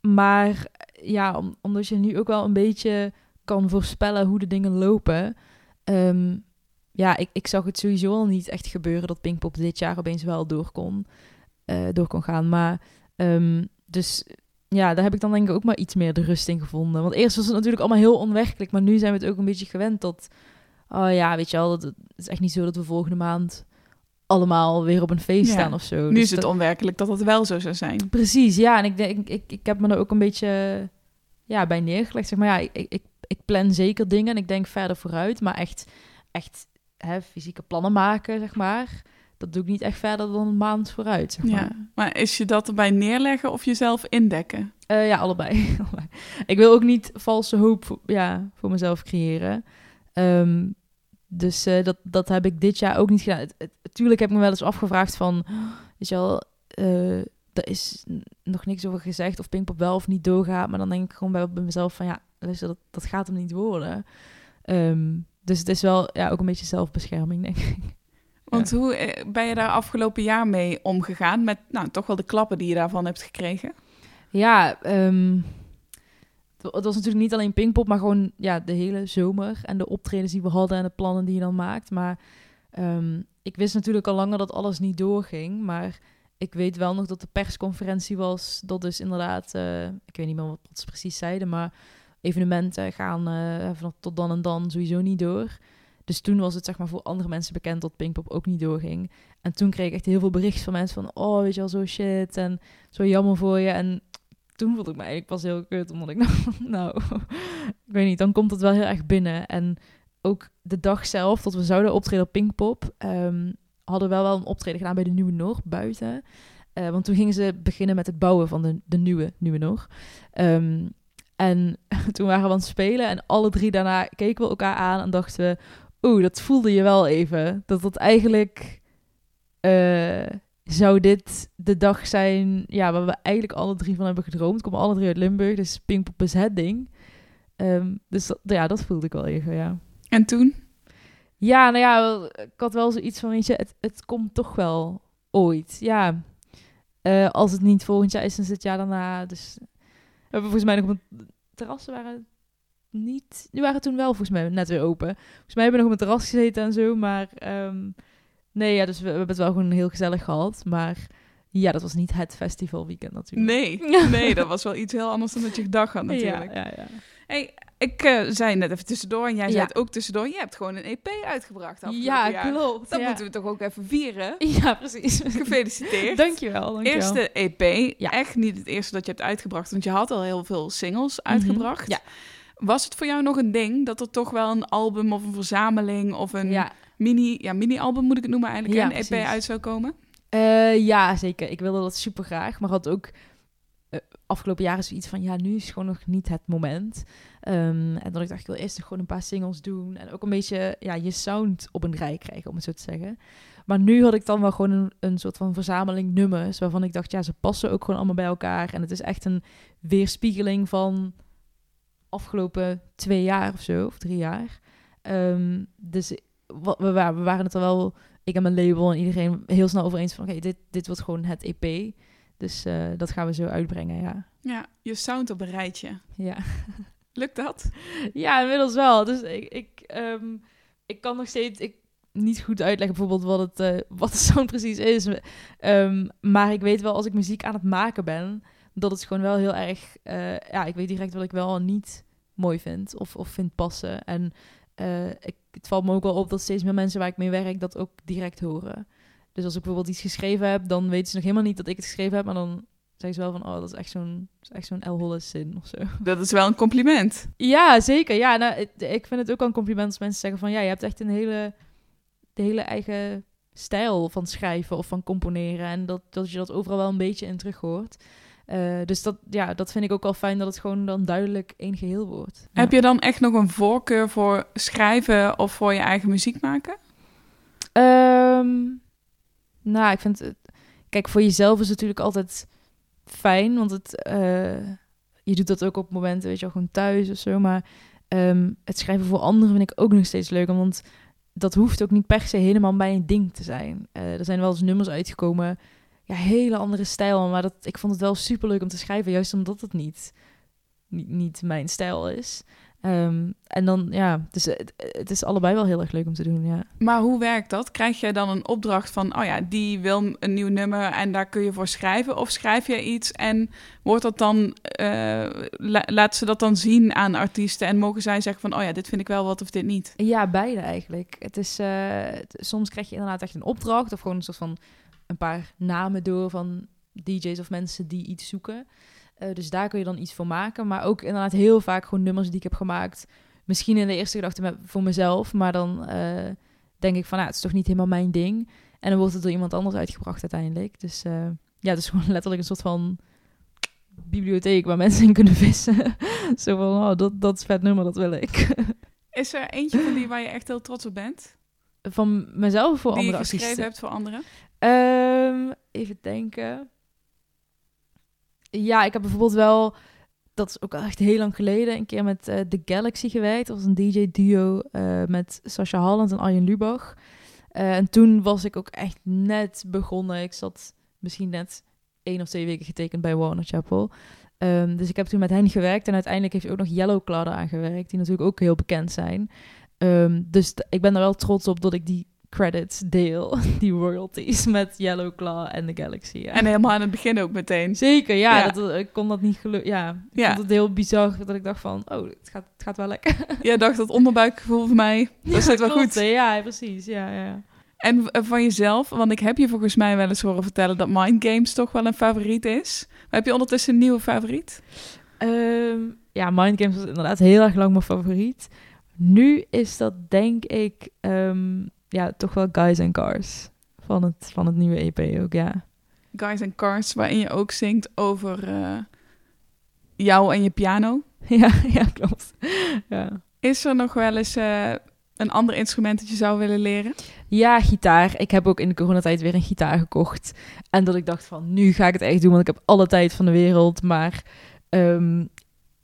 C: maar ja, om, omdat je nu ook wel een beetje kan voorspellen hoe de dingen lopen. Um, ja, ik, ik zag het sowieso al niet echt gebeuren dat Pinkpop dit jaar opeens wel door kon, uh, door kon gaan. Maar um, dus ja, daar heb ik dan denk ik ook maar iets meer de rust in gevonden. Want eerst was het natuurlijk allemaal heel onwerkelijk, maar nu zijn we het ook een beetje gewend tot... Oh ja, weet je wel, het is echt niet zo dat we volgende maand allemaal weer op een feest staan of zo.
A: Nu dus is het onwerkelijk dat dat wel zo zou zijn.
C: Precies, ja. En ik denk, ik, ik heb me er ook een beetje ja, bij neergelegd. Zeg maar ja, ik, ik, ik plan zeker dingen en ik denk verder vooruit, maar echt, echt hè, fysieke plannen maken, zeg maar dat doe ik niet echt verder dan een maand vooruit. Zeg maar. Ja,
A: maar is je dat erbij neerleggen of jezelf indekken?
C: Uh, ja, [laughs] allebei. ik wil ook niet valse hoop voor, ja, voor mezelf creëren. Um, dus uh, dat, dat heb ik dit jaar ook niet gedaan. Het, tuurlijk heb ik me wel eens afgevraagd van, weet je wel, uh, er is nog niks over gezegd of Pinkpop wel of niet doorgaat. Maar dan denk ik gewoon bij, bij mezelf van, ja, luister, dat, dat gaat hem niet worden. Um, dus het is wel ja, ook een beetje zelfbescherming, [laughs] denk ik.
A: Want hoe eh, ben je daar afgelopen jaar mee omgegaan? Met nou, toch wel de klappen die je daarvan hebt gekregen?
C: Ja, um, het was natuurlijk niet alleen Pinkpop, maar gewoon ja, de hele zomer. En de optredens die we hadden en de plannen die je dan maakt. Maar um, ik wist natuurlijk al langer dat alles niet doorging. Maar ik weet wel nog dat de persconferentie was. Dat dus inderdaad, uh, ik weet niet meer wat, ze precies zeiden, maar evenementen gaan uh, tot dan en dan sowieso niet door. Dus toen was het zeg maar voor andere mensen bekend dat Pinkpop ook niet doorging. En toen kreeg ik echt heel veel berichten van mensen van... Oh, weet je wel, zo shit en zo jammer voor je. En toen voelde ik me eigenlijk pas heel kut. Omdat ik [laughs] nou, nou, [laughs] ik weet niet, dan komt het wel heel erg binnen. En ook de dag zelf dat we zouden optreden op Pinkpop... Um, hadden we wel, wel een optreden gedaan bij de Nieuwe Noord buiten. Uh, want toen gingen ze beginnen met het bouwen van de, de nieuwe Nieuwe Noord. Um, en [laughs] toen waren we aan het spelen en alle drie daarna keken we elkaar aan en dachten we oeh, dat voelde je wel even. Dat dat eigenlijk uh, zou dit de dag zijn ja, waar we eigenlijk alle drie van hebben gedroomd. Komen alle drie uit Limburg, dus Pinkpop is het ding. Um, dus dat, ja, dat voelde ik wel even, ja.
A: En toen?
C: Ja, nou ja, ik had wel zoiets van, weet je, het, het komt toch wel ooit. Ja, uh, als het niet volgend jaar is, dan is het jaar daarna. Dus we hebben volgens mij nog op een terrassen waren niet... Die waren toen wel volgens mij net weer open. Volgens mij hebben we nog op het terras gezeten en zo, maar... Um, nee, ja, dus we, we, hebben het wel gewoon heel gezellig gehad, maar... Ja, dat was niet het festivalweekend natuurlijk.
A: Nee, [laughs] nee, dat was wel iets heel anders dan dat je gedacht had natuurlijk. Ja, ja, ja. Hey, ik uh, zei net even tussendoor en jij zei het ook tussendoor. Je hebt gewoon een EP uitgebracht
C: Ja, klopt.
A: Dat moeten we toch ook even vieren? [laughs]
C: Ja, precies.
A: Gefeliciteerd. [laughs]
C: dankjewel, dankjewel.
A: Eerste EP. Ja. Echt niet het eerste dat je hebt uitgebracht, want je had al heel veel singles mhm. uitgebracht. Ja. Was het voor jou nog een ding dat er toch wel een album of een verzameling of een mini, ja, mini-album moet ik het noemen eigenlijk, een EP uit zou komen?
C: Uh, ja, zeker. Ik wilde dat super graag, maar had ook uh, afgelopen jaren zoiets van, ja, nu is gewoon nog niet het moment. Um, en dat ik dacht, ik wil eerst nog gewoon een paar singles doen. En ook een beetje, ja, je sound op een rij krijgen, om het zo te zeggen. Maar nu had ik dan wel gewoon een, een soort van verzameling nummers, waarvan ik dacht, ja, ze passen ook gewoon allemaal bij elkaar. En het is echt een weerspiegeling van afgelopen twee jaar of zo, of drie jaar. Um, dus we, we, waren het er wel, ik en mijn label en iedereen heel snel over eens van, oké, dit, dit wordt gewoon het EP. Dus uh, dat gaan we zo uitbrengen, ja.
A: Ja, je sound op een rijtje.
C: Ja. [laughs]
A: Lukt dat?
C: Ja, inmiddels wel. Dus ik, ik, um, ik kan nog steeds ik, niet goed uitleggen bijvoorbeeld wat, het, uh, wat de sound precies is. Um, maar ik weet wel als ik muziek aan het maken ben, dat het gewoon wel heel erg... Uh, ja, ik weet direct wat ik wel niet mooi vind of, of vind passen. En uh, ik, het valt me ook wel op dat steeds meer mensen waar ik mee werk dat ook direct horen. Dus als ik bijvoorbeeld iets geschreven heb, dan weten ze nog helemaal niet dat ik het geschreven heb, maar dan zeggen ze wel van, oh, dat is echt zo'n, echt zo'n El Hollis zin of zo.
A: Dat is wel een compliment.
C: Ja, zeker. Ja, nou, ik vind het ook wel een compliment als mensen zeggen van, ja, je hebt echt een hele, de hele eigen stijl van schrijven of van componeren en dat, dat je dat overal wel een beetje in terug hoort. Uh, dus dat, ja, dat vind ik ook wel fijn dat het gewoon dan duidelijk één geheel wordt.
A: Heb je dan echt nog een voorkeur voor schrijven of voor je eigen muziek maken?
C: Um, nou, ik vind het... Kijk, voor jezelf is het natuurlijk altijd fijn, want het, uh, je doet dat ook op momenten, weet je wel, gewoon thuis of zo. Maar um, het schrijven voor anderen vind ik ook nog steeds leuk, want dat hoeft ook niet per se helemaal mijn ding te zijn. Uh, er zijn wel eens nummers uitgekomen ja, hele andere stijl. Maar dat, ik vond het wel super leuk om te schrijven, juist omdat het niet, niet, niet mijn stijl is. Um, en dan, ja, dus het, het, is allebei wel heel erg leuk om te doen, ja.
A: Maar hoe werkt dat? Krijg jij dan een opdracht van, oh ja, die wil een nieuw nummer en daar kun je voor schrijven? Of schrijf je iets en wordt dat dan, uh, laat ze dat dan zien aan artiesten en mogen zij zeggen van, oh ja, dit vind ik wel wat of dit niet?
C: Ja, beide eigenlijk. Het is, uh, soms krijg je inderdaad echt een opdracht of gewoon een soort van een paar namen door van DJ's of mensen die iets zoeken. Uh, dus daar kun je dan iets voor maken. Maar ook inderdaad heel vaak gewoon nummers die ik heb gemaakt. Misschien in de eerste gedachte met, voor mezelf. Maar dan uh, denk ik van, nou, het is toch niet helemaal mijn ding. En dan wordt het door iemand anders uitgebracht uiteindelijk. Dus uh, ja, het is gewoon [laughs] letterlijk een soort van bibliotheek waar mensen in kunnen vissen. [laughs] Zo van, oh, dat, dat is vet nummer, dat wil ik. [laughs]
A: is er eentje van die waar je echt heel trots op bent?
C: Van mezelf of voor
A: die
C: andere
A: je geschreven hebt voor anderen?
C: Even denken. Ja, ik heb bijvoorbeeld wel, dat is ook echt heel lang geleden, een keer met uh, The Galaxy gewerkt. Dat was een DJ-duo uh, met Sasha Halland en Arjen Lubach. Uh, en toen was ik ook echt net begonnen. Ik zat misschien net één of twee weken getekend bij Warner Chapel. Um, dus ik heb toen met hen gewerkt. En uiteindelijk heeft ook nog Yellow Cloud aangewerkt, die natuurlijk ook heel bekend zijn. Um, dus ik ben er wel trots op dat ik die credits deel, [laughs] die royalties met Yellow Claw en The Galaxy. Ja.
A: En helemaal aan het begin ook meteen.
C: Zeker, ja. ja. Dat, ik kon dat niet gelukken. Ja, ik ja. vond het heel bizar dat ik dacht van, oh, het gaat, het gaat wel lekker. [laughs]
A: Jij dacht dat onderbuikgevoel voor mij, [laughs] dat zit wel
C: klopt,
A: goed.
C: Ja, precies. Ja, ja.
A: En van jezelf, want ik heb je volgens mij wel eens horen vertellen dat Mind Games toch wel een favoriet is. Maar heb je ondertussen een nieuwe favoriet?
C: Um, ja, Mind Games was inderdaad heel erg lang mijn favoriet. Nu is dat denk ik um, ja, toch wel Guys and Cars van het, van het nieuwe EP ook, ja.
A: Guys and Cars, waarin je ook zingt over uh, jou en je piano. [laughs]
C: Ja, ja klopt. Ja.
A: Is er nog wel eens uh, een ander instrument dat je zou willen leren?
C: Ja, gitaar. Ik heb ook in de coronatijd weer een gitaar gekocht. En dat ik dacht van, nu ga ik het echt doen, want ik heb alle tijd van de wereld. Maar um,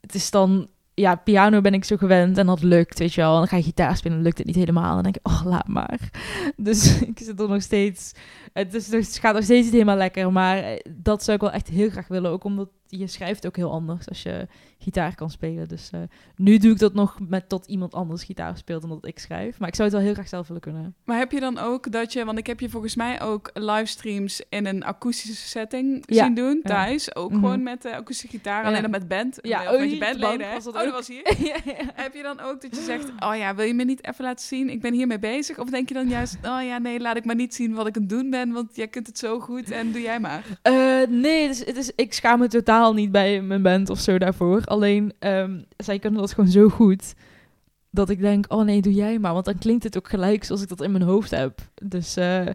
C: het is dan ja, piano ben ik zo gewend en dat lukt, weet je wel. En dan ga je gitaar spelen, lukt het niet helemaal. En dan denk ik, oh, laat maar. [laughs] Dus [laughs] ik zit er nog steeds... Het, is, het gaat nog steeds niet helemaal lekker, maar eh, dat zou ik wel echt heel graag willen. Ook omdat je schrijft ook heel anders als je gitaar kan spelen. Dus uh, nu doe ik dat nog met tot iemand anders gitaar speelt dan dat ik schrijf. Maar ik zou het wel heel graag zelf willen kunnen.
A: Maar heb je dan ook dat je, want ik heb je volgens mij ook livestreams in een akoestische setting ja. zien doen thuis. Ook mm-hmm. gewoon met de akoestische gitaar, alleen dan met band.
C: Ja,
A: oh, met je bandleden. Was dat, oh, dat was hier. [laughs] Heb je dan ook dat je zegt, oh ja, wil je me niet even laten zien? Ik ben hiermee bezig. Of denk je dan juist, [laughs] oh ja, nee, laat ik maar niet zien wat ik aan het doen ben, want jij kunt het zo goed en doe jij maar.
C: Uh, nee, dus, het is, ik schaam me totaal niet bij mijn band of zo daarvoor. Alleen, um, zij kunnen dat gewoon zo goed. Dat ik denk, oh nee, doe jij maar. Want dan klinkt het ook gelijk zoals ik dat in mijn hoofd heb. Dus uh,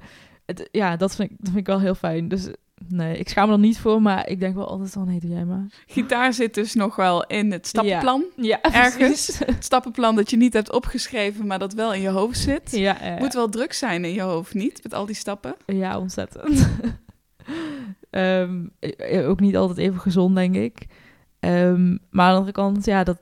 C: het, ja, dat vind, ik, dat vind ik wel heel fijn. Dus nee, ik schaam me er niet voor, maar ik denk wel altijd van, nee, doe jij maar.
A: Gitaar zit dus nog wel in het stappenplan.
C: Ja, [laughs]
A: Ergens. Het stappenplan dat je niet hebt opgeschreven, maar dat wel in je hoofd zit.
C: Ja, ja,
A: Moet wel druk zijn in je hoofd, niet? Met al die stappen.
C: ja ontzettend. [laughs] Ehm, eh, ook niet altijd even gezond, denk ik. Ehm, maar aan de andere kant, ja, dat,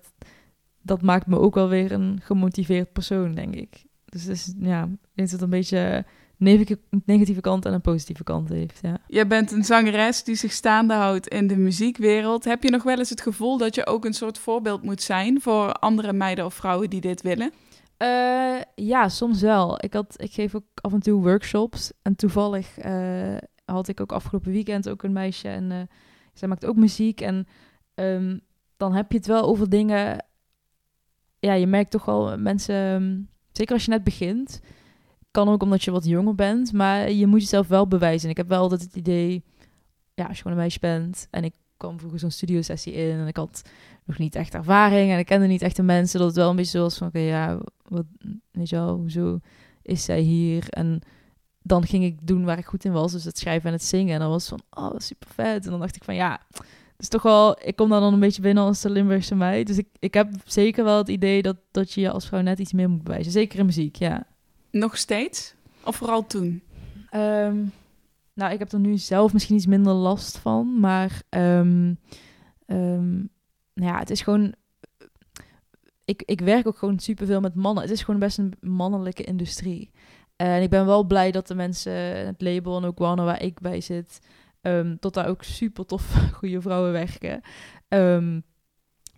C: dat maakt me ook wel weer een gemotiveerd persoon, denk ik. Dus, dus ja, ik denk dat het een beetje negatieve, negatieve kant en een positieve kant heeft, ja.
A: Je bent een zangeres die zich staande houdt in de muziekwereld. Heb je nog wel eens het gevoel dat je ook een soort voorbeeld moet zijn voor andere meiden of vrouwen die dit willen?
C: Eh, ja, soms wel. Ik, had, ik geef ook af en toe workshops. En toevallig eh, had ik ook afgelopen weekend ook een meisje. En uh, zij maakt ook muziek. En um, dan heb je het wel over dingen... Ja, je merkt toch wel mensen... Ehm, zeker als je net begint. Kan ook omdat je wat jonger bent. Maar je moet jezelf wel bewijzen. En ik heb wel altijd het idee... Ja, als je gewoon een meisje bent... En ik kwam vroeger zo'n studiosessie in. En ik had nog niet echt ervaring. En ik kende niet echt de mensen. Dat het wel een beetje zoals van... Oké, ja, wat, weet je wel, hoezo is zij hier? En dan ging ik doen waar ik goed in was, dus het schrijven en het zingen. En dan was van, oh, super vet. En dan dacht ik van, ja, dus toch wel, ik kom daar dan een beetje binnen als de Limburgse meid. Dus ik, ik heb zeker wel het idee dat, dat je je als vrouw net iets meer moet bewijzen. Zeker in muziek, ja.
A: Nog steeds? Of vooral toen?
C: Um, nou, ik heb er nu zelf misschien iets minder last van, maar um, um, nou ja, het is gewoon ik, ik werk ook gewoon superveel met mannen. Het is gewoon best een mannelijke industrie. En ik ben wel blij dat de mensen, het label en ook Warner waar ik bij zit, um, tot daar ook super tof [laughs] goede vrouwen werken. Um,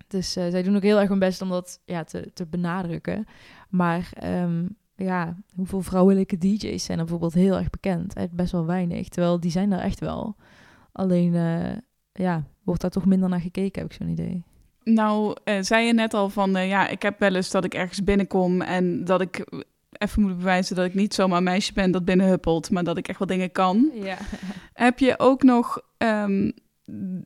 C: dus uh, zij doen ook heel erg hun best om dat ja, te, te benadrukken. Maar um, ja, hoeveel vrouwelijke DJ's zijn er bijvoorbeeld heel erg bekend? Best wel weinig, terwijl die zijn er echt wel. Alleen, uh, ja, wordt daar toch minder naar gekeken, heb ik zo'n idee.
A: Nou, uh, zei je net al van, ja, ik heb wel eens dat ik ergens binnenkom en dat ik even moet bewijzen dat ik niet zomaar een meisje ben dat binnenhuppelt, maar dat ik echt wel dingen kan.
C: Ja. [laughs]
A: Heb je ook nog um,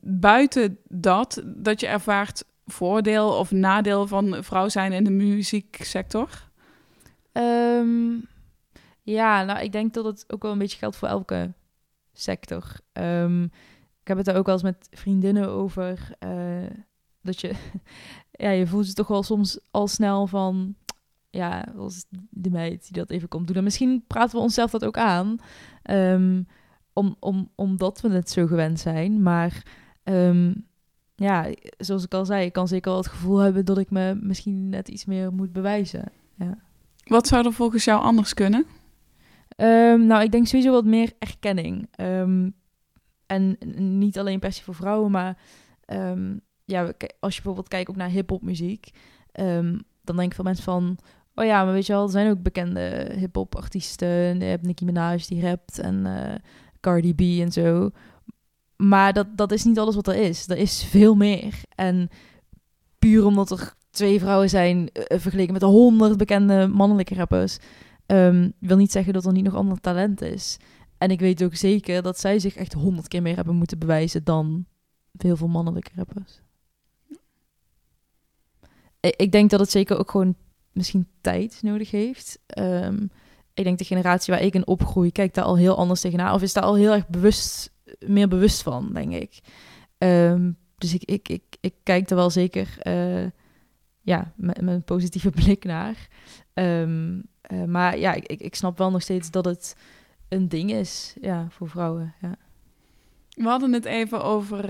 A: buiten dat, dat je ervaart voordeel of nadeel van vrouw zijn in de muzieksector?
C: Um, ja, nou, ik denk dat het ook wel een beetje geldt voor elke sector. Um, ik heb het daar ook wel eens met vriendinnen over. Uh, dat je, [laughs] ja, je voelt je toch wel soms al snel van, ja, als de meid die dat even komt doen. En misschien praten we onszelf dat ook aan, um, om, om, omdat we het zo gewend zijn. Maar um, ja, zoals ik al zei, ik kan zeker wel het gevoel hebben dat ik me misschien net iets meer moet bewijzen. Ja.
A: Wat zou er volgens jou anders kunnen?
C: Um, nou, ik denk sowieso wat meer erkenning. en niet alleen per se voor vrouwen, maar ja, als je bijvoorbeeld kijkt ook naar hip-hop muziek, dan denk ik veel mensen van. Oh ja, maar weet je wel, er zijn ook bekende hip-hop artiesten. Je hebt Nicki Minaj die rapt en uh, Cardi B en zo. Maar dat, dat is niet alles wat er is. Er is veel meer. En puur omdat er twee vrouwen zijn uh, vergeleken met de honderd bekende mannelijke rappers, um, wil niet zeggen dat er niet nog ander talent is. En ik weet ook zeker dat zij zich echt honderd keer meer hebben moeten bewijzen dan heel veel mannelijke rappers ik denk dat het zeker ook gewoon misschien tijd nodig heeft. Um, ik denk de generatie waar ik in opgroei kijkt daar al heel anders tegenaan. Of is daar al heel erg bewust, meer bewust van, denk ik. Um, dus ik, ik, ik, ik kijk er wel zeker uh, ja, met, een positieve [laughs] blik naar. Um, uh, maar ja, ik, ik snap wel nog steeds dat het een ding is ja, voor vrouwen. Ja.
A: We hadden het even over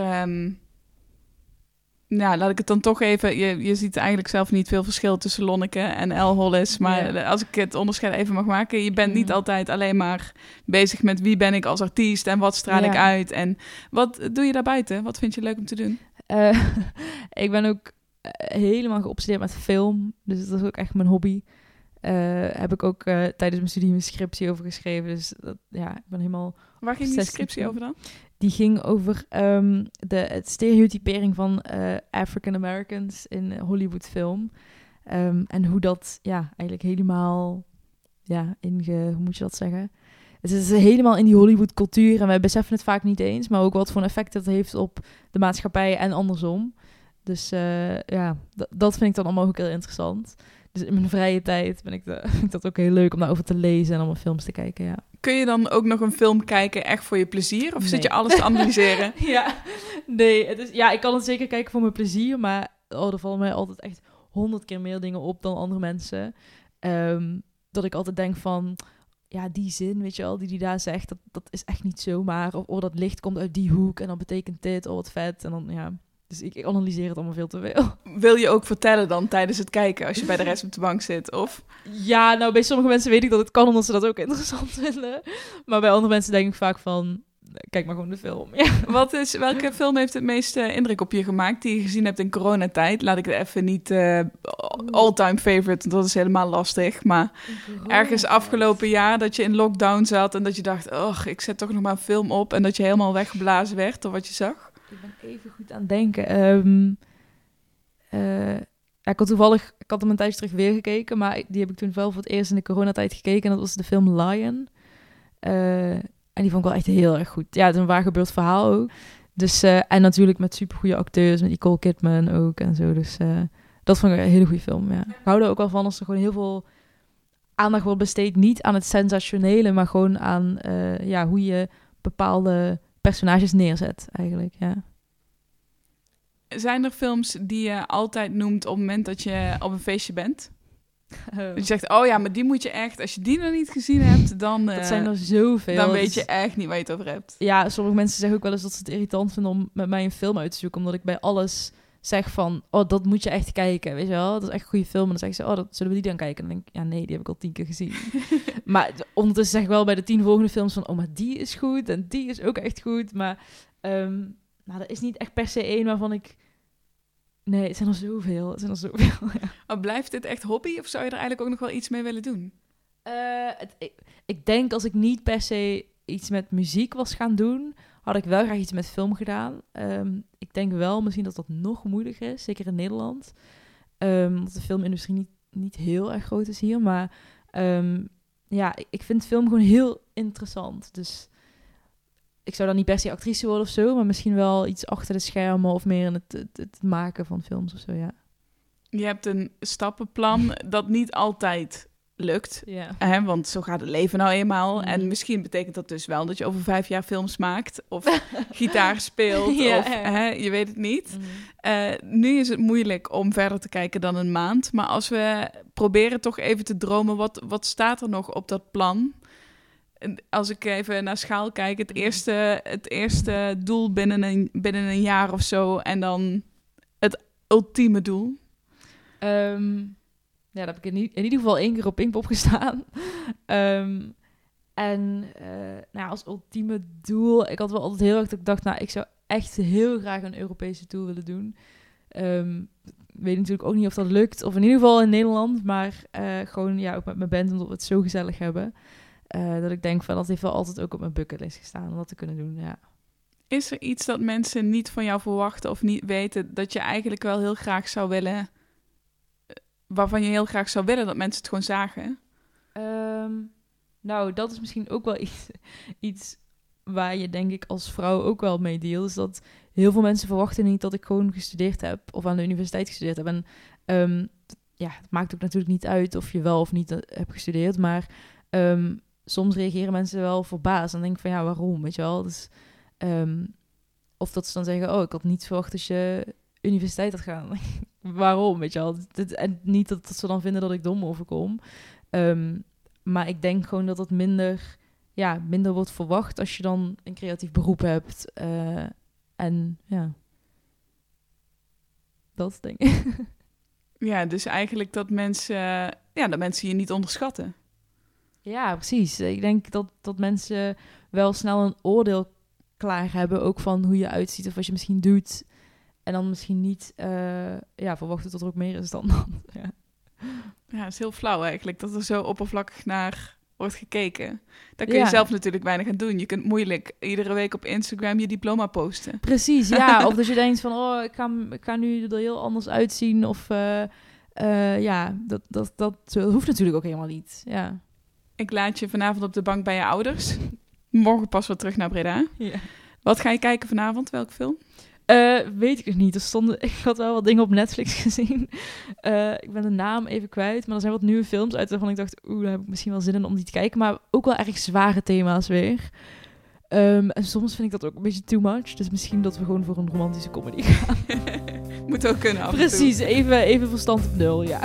A: nou, laat ik het dan toch even. Je, je ziet eigenlijk zelf niet veel verschil tussen Lonneke en El Hollis. Maar ja. als ik het onderscheid even mag maken. Je bent niet mm. altijd alleen maar bezig met wie ben ik als artiest en wat straal ja. ik uit. En wat doe je daar buiten? Wat vind je leuk om te doen?
C: Uh, [laughs] ik ben ook helemaal geobsedeerd met film. Dus dat is ook echt mijn hobby. Uh, heb ik ook uh, tijdens mijn studie mijn scriptie over geschreven. Dus dat, ja, ik ben helemaal.
A: Waar ging die scriptie over dan?
C: Die ging over um, de het stereotypering van uh, African Americans in Hollywood film. Um, en hoe dat ja, eigenlijk helemaal ja, inge, hoe moet je dat zeggen? Het is helemaal in die Hollywood cultuur en wij beseffen het vaak niet eens, maar ook wat voor effect dat heeft op de maatschappij en andersom. Dus uh, ja, dat vind ik dan allemaal ook heel interessant. Dus in mijn vrije tijd ben ik de, [laughs] vind ik dat ook heel leuk om daarover te lezen en allemaal films te kijken, ja.
A: Kun je dan ook nog een film kijken echt voor je plezier? Of zit je alles te analyseren? [laughs]
C: ja, nee, het is, ja, ik kan het zeker kijken voor mijn plezier, maar oh, er vallen mij altijd echt honderd keer meer dingen op dan andere mensen. Ehm, dat ik altijd denk van, ja, die zin, weet je wel, die die daar zegt, dat, dat is echt niet zomaar. Of oh, dat licht komt uit die hoek en dan betekent dit, oh wat vet. En dan, ja, dus ik, analyseer het allemaal veel te veel. [laughs]
A: Wil je ook vertellen dan tijdens het kijken als je bij de rest op de bank zit? Of
C: Ja, nou, bij sommige mensen weet ik dat het kan, omdat ze dat ook interessant [laughs] vinden. Maar bij andere mensen denk ik vaak van, kijk maar gewoon de film. Ja. [laughs]
A: wat is, welke film heeft het meeste indruk op je gemaakt die je gezien hebt in coronatijd? Laat ik het even niet eh, all-time favorite, want dat is helemaal lastig. Maar ergens afgelopen jaar dat je in lockdown zat en dat je dacht, oh, ik zet toch nog maar een film op. En dat je helemaal weggeblazen werd door wat je zag.
C: Ik ben even goed aan denken. Ehm, eh, ja, ik had toevallig, ik had hem een tijdje terug weer gekeken, maar die heb ik toen wel voor het eerst in de coronatijd gekeken. En dat was de film Lion. Eh, en die vond ik wel echt heel erg goed. Ja, het is een waar gebeurd verhaal ook. Dus, eh, en natuurlijk met supergoeie acteurs, met Nicole Kidman ook en zo. Dus dat vond ik een hele goede film, ja. Ik hou er ook wel van als er gewoon heel veel aandacht wordt besteed. Niet aan het sensationele, maar gewoon aan ja, hoe je bepaalde personages neerzet, eigenlijk, ja.
A: Zijn er films die je altijd noemt op het moment dat je op een feestje bent? [laughs] Dat je zegt, oh ja, maar die moet je echt, als je die nog niet gezien hebt, dan, eh,
C: Dat zijn er zoveel.
A: dan weet je echt niet waar je het over hebt.
C: Ja, sommige mensen zeggen ook wel eens dat ze het irritant vinden om met mij een film uit te zoeken. Omdat ik bij alles zeg van, oh, dat moet je echt kijken, weet je wel. Dat is echt een goede film. En dan zeggen ze, oh, dat, zullen we die dan kijken? En dan denk ik, ja, nee, die heb ik al tien keer gezien. [laughs] maar ondertussen zeg ik wel bij de tien volgende films van, oh, maar die is goed en die is ook echt goed. Maar, ehm nou, er is niet echt per se één waarvan ik... Nee, het zijn er zoveel. Het zijn er zoveel, [laughs] ja.
A: Maar blijft dit echt hobby of zou je er eigenlijk ook nog wel iets mee willen doen?
C: Eh, het, ik, ik denk als ik niet per se iets met muziek was gaan doen, had ik wel graag iets met film gedaan. Ehm, ik denk wel misschien dat dat nog moeilijker is, zeker in Nederland. Ehm, omdat de filmindustrie niet, niet heel erg groot is hier. Maar ehm, ja, ik- ik vind film gewoon heel interessant. Dus ik zou dan niet per se actrice worden of zo, maar misschien wel iets achter de schermen of meer in het, het, het maken van films of zo, ja.
A: Je hebt een stappenplan dat niet altijd lukt.
C: Ja.
A: Hè, want zo gaat het leven nou eenmaal.
C: Mhm.
A: En misschien betekent dat dus wel dat je over vijf jaar films maakt. Of [laughs] gitaar speelt.
C: Ja,
A: of,
C: ja.
A: Hè, je weet het niet. Eh, nu is het moeilijk om verder te kijken dan een maand. Maar als we proberen toch even te dromen, wat, wat staat er nog op dat plan? En Als ik even naar schaal kijk, het
C: Mhm.
A: eerste, het eerste doel binnen een, binnen een jaar of zo. En dan het ultieme doel.
C: Ehm, ja, daar heb ik in, ieder geval één keer op Pinkpop gestaan. [laughs] Ehm, en eh, nou, ja, als ultieme doel, ik had wel altijd heel erg dat ik dacht, nou, ik zou echt heel graag een Europese tour willen doen. Ik weet natuurlijk ook niet of dat lukt, of in ieder geval in Nederland, maar eh, gewoon ja, ook met mijn band, omdat we het zo gezellig hebben. eh, dat ik denk van, dat heeft wel altijd ook op mijn bucketlist gestaan om dat te kunnen doen, ja.
A: Is er iets dat mensen niet van jou verwachten of niet weten dat je eigenlijk wel heel graag zou willen, waarvan je heel graag zou willen dat mensen het gewoon zagen?
C: Ehm, nou, dat is misschien ook wel [laughs] iets, iets waar je denk ik als vrouw ook wel mee deelt. Is dat heel veel mensen verwachten niet dat ik gewoon gestudeerd heb of aan de universiteit gestudeerd heb. En ehm, ja, het maakt ook natuurlijk niet uit of je wel of niet eh, hebt gestudeerd. Maar ehm, soms reageren mensen wel verbaasd en denken van ja, waarom? Weet je wel? Dus, of dat ze dan zeggen, oh, ik had niet verwacht dat je universiteit had gaan. [laughs] waarom? Weet je wel? En niet dat, dat ze dan vinden dat ik dom overkom. Ehm, maar ik denk gewoon dat het minder, ja, minder wordt verwacht als je dan een creatief beroep hebt. Eh, en ja, dat denk ik. [laughs]
A: Ja, dus eigenlijk dat mensen, ja, dat mensen je niet onderschatten.
C: ja, precies. Ik denk dat, dat mensen wel snel een oordeel klaar hebben, ook van hoe je uitziet of wat je misschien doet. En dan misschien niet eh, ja, verwachten dat er ook meer is dan [laughs] dat. Ja.
A: Ja, het is heel flauw eigenlijk dat er zo oppervlakkig naar wordt gekeken. Daar kun je
C: Ja.
A: zelf natuurlijk weinig aan doen. Je kunt moeilijk iedere week op Instagram je diploma posten.
C: Precies, ja. [laughs] Of dat je denkt van, oh, ik ga, ik ga nu er heel anders uitzien. Of eh, eh, ja, dat, dat, dat, dat hoeft natuurlijk ook helemaal niet. Ja.
A: Ik laat je vanavond op de bank bij je ouders. Morgen pas weer terug naar Breda.
C: ja.
A: Wat ga je kijken vanavond? Welke film?
C: Uh, weet ik nog niet. Er stonden, [laughs] ik had wel wat dingen op Netflix [laughs] gezien. Uh, ik ben de naam even kwijt. Maar er zijn wat nieuwe films uit waarvan ik dacht... Oeh, daar heb ik misschien wel zin in om die te kijken. Maar ook wel erg zware thema's weer. Um, en soms vind ik dat ook een beetje too much. Dus misschien dat we gewoon voor een romantische comedy [laughs] gaan.
A: Moet ook kunnen af
C: Precies, even, even verstand op nul, ja.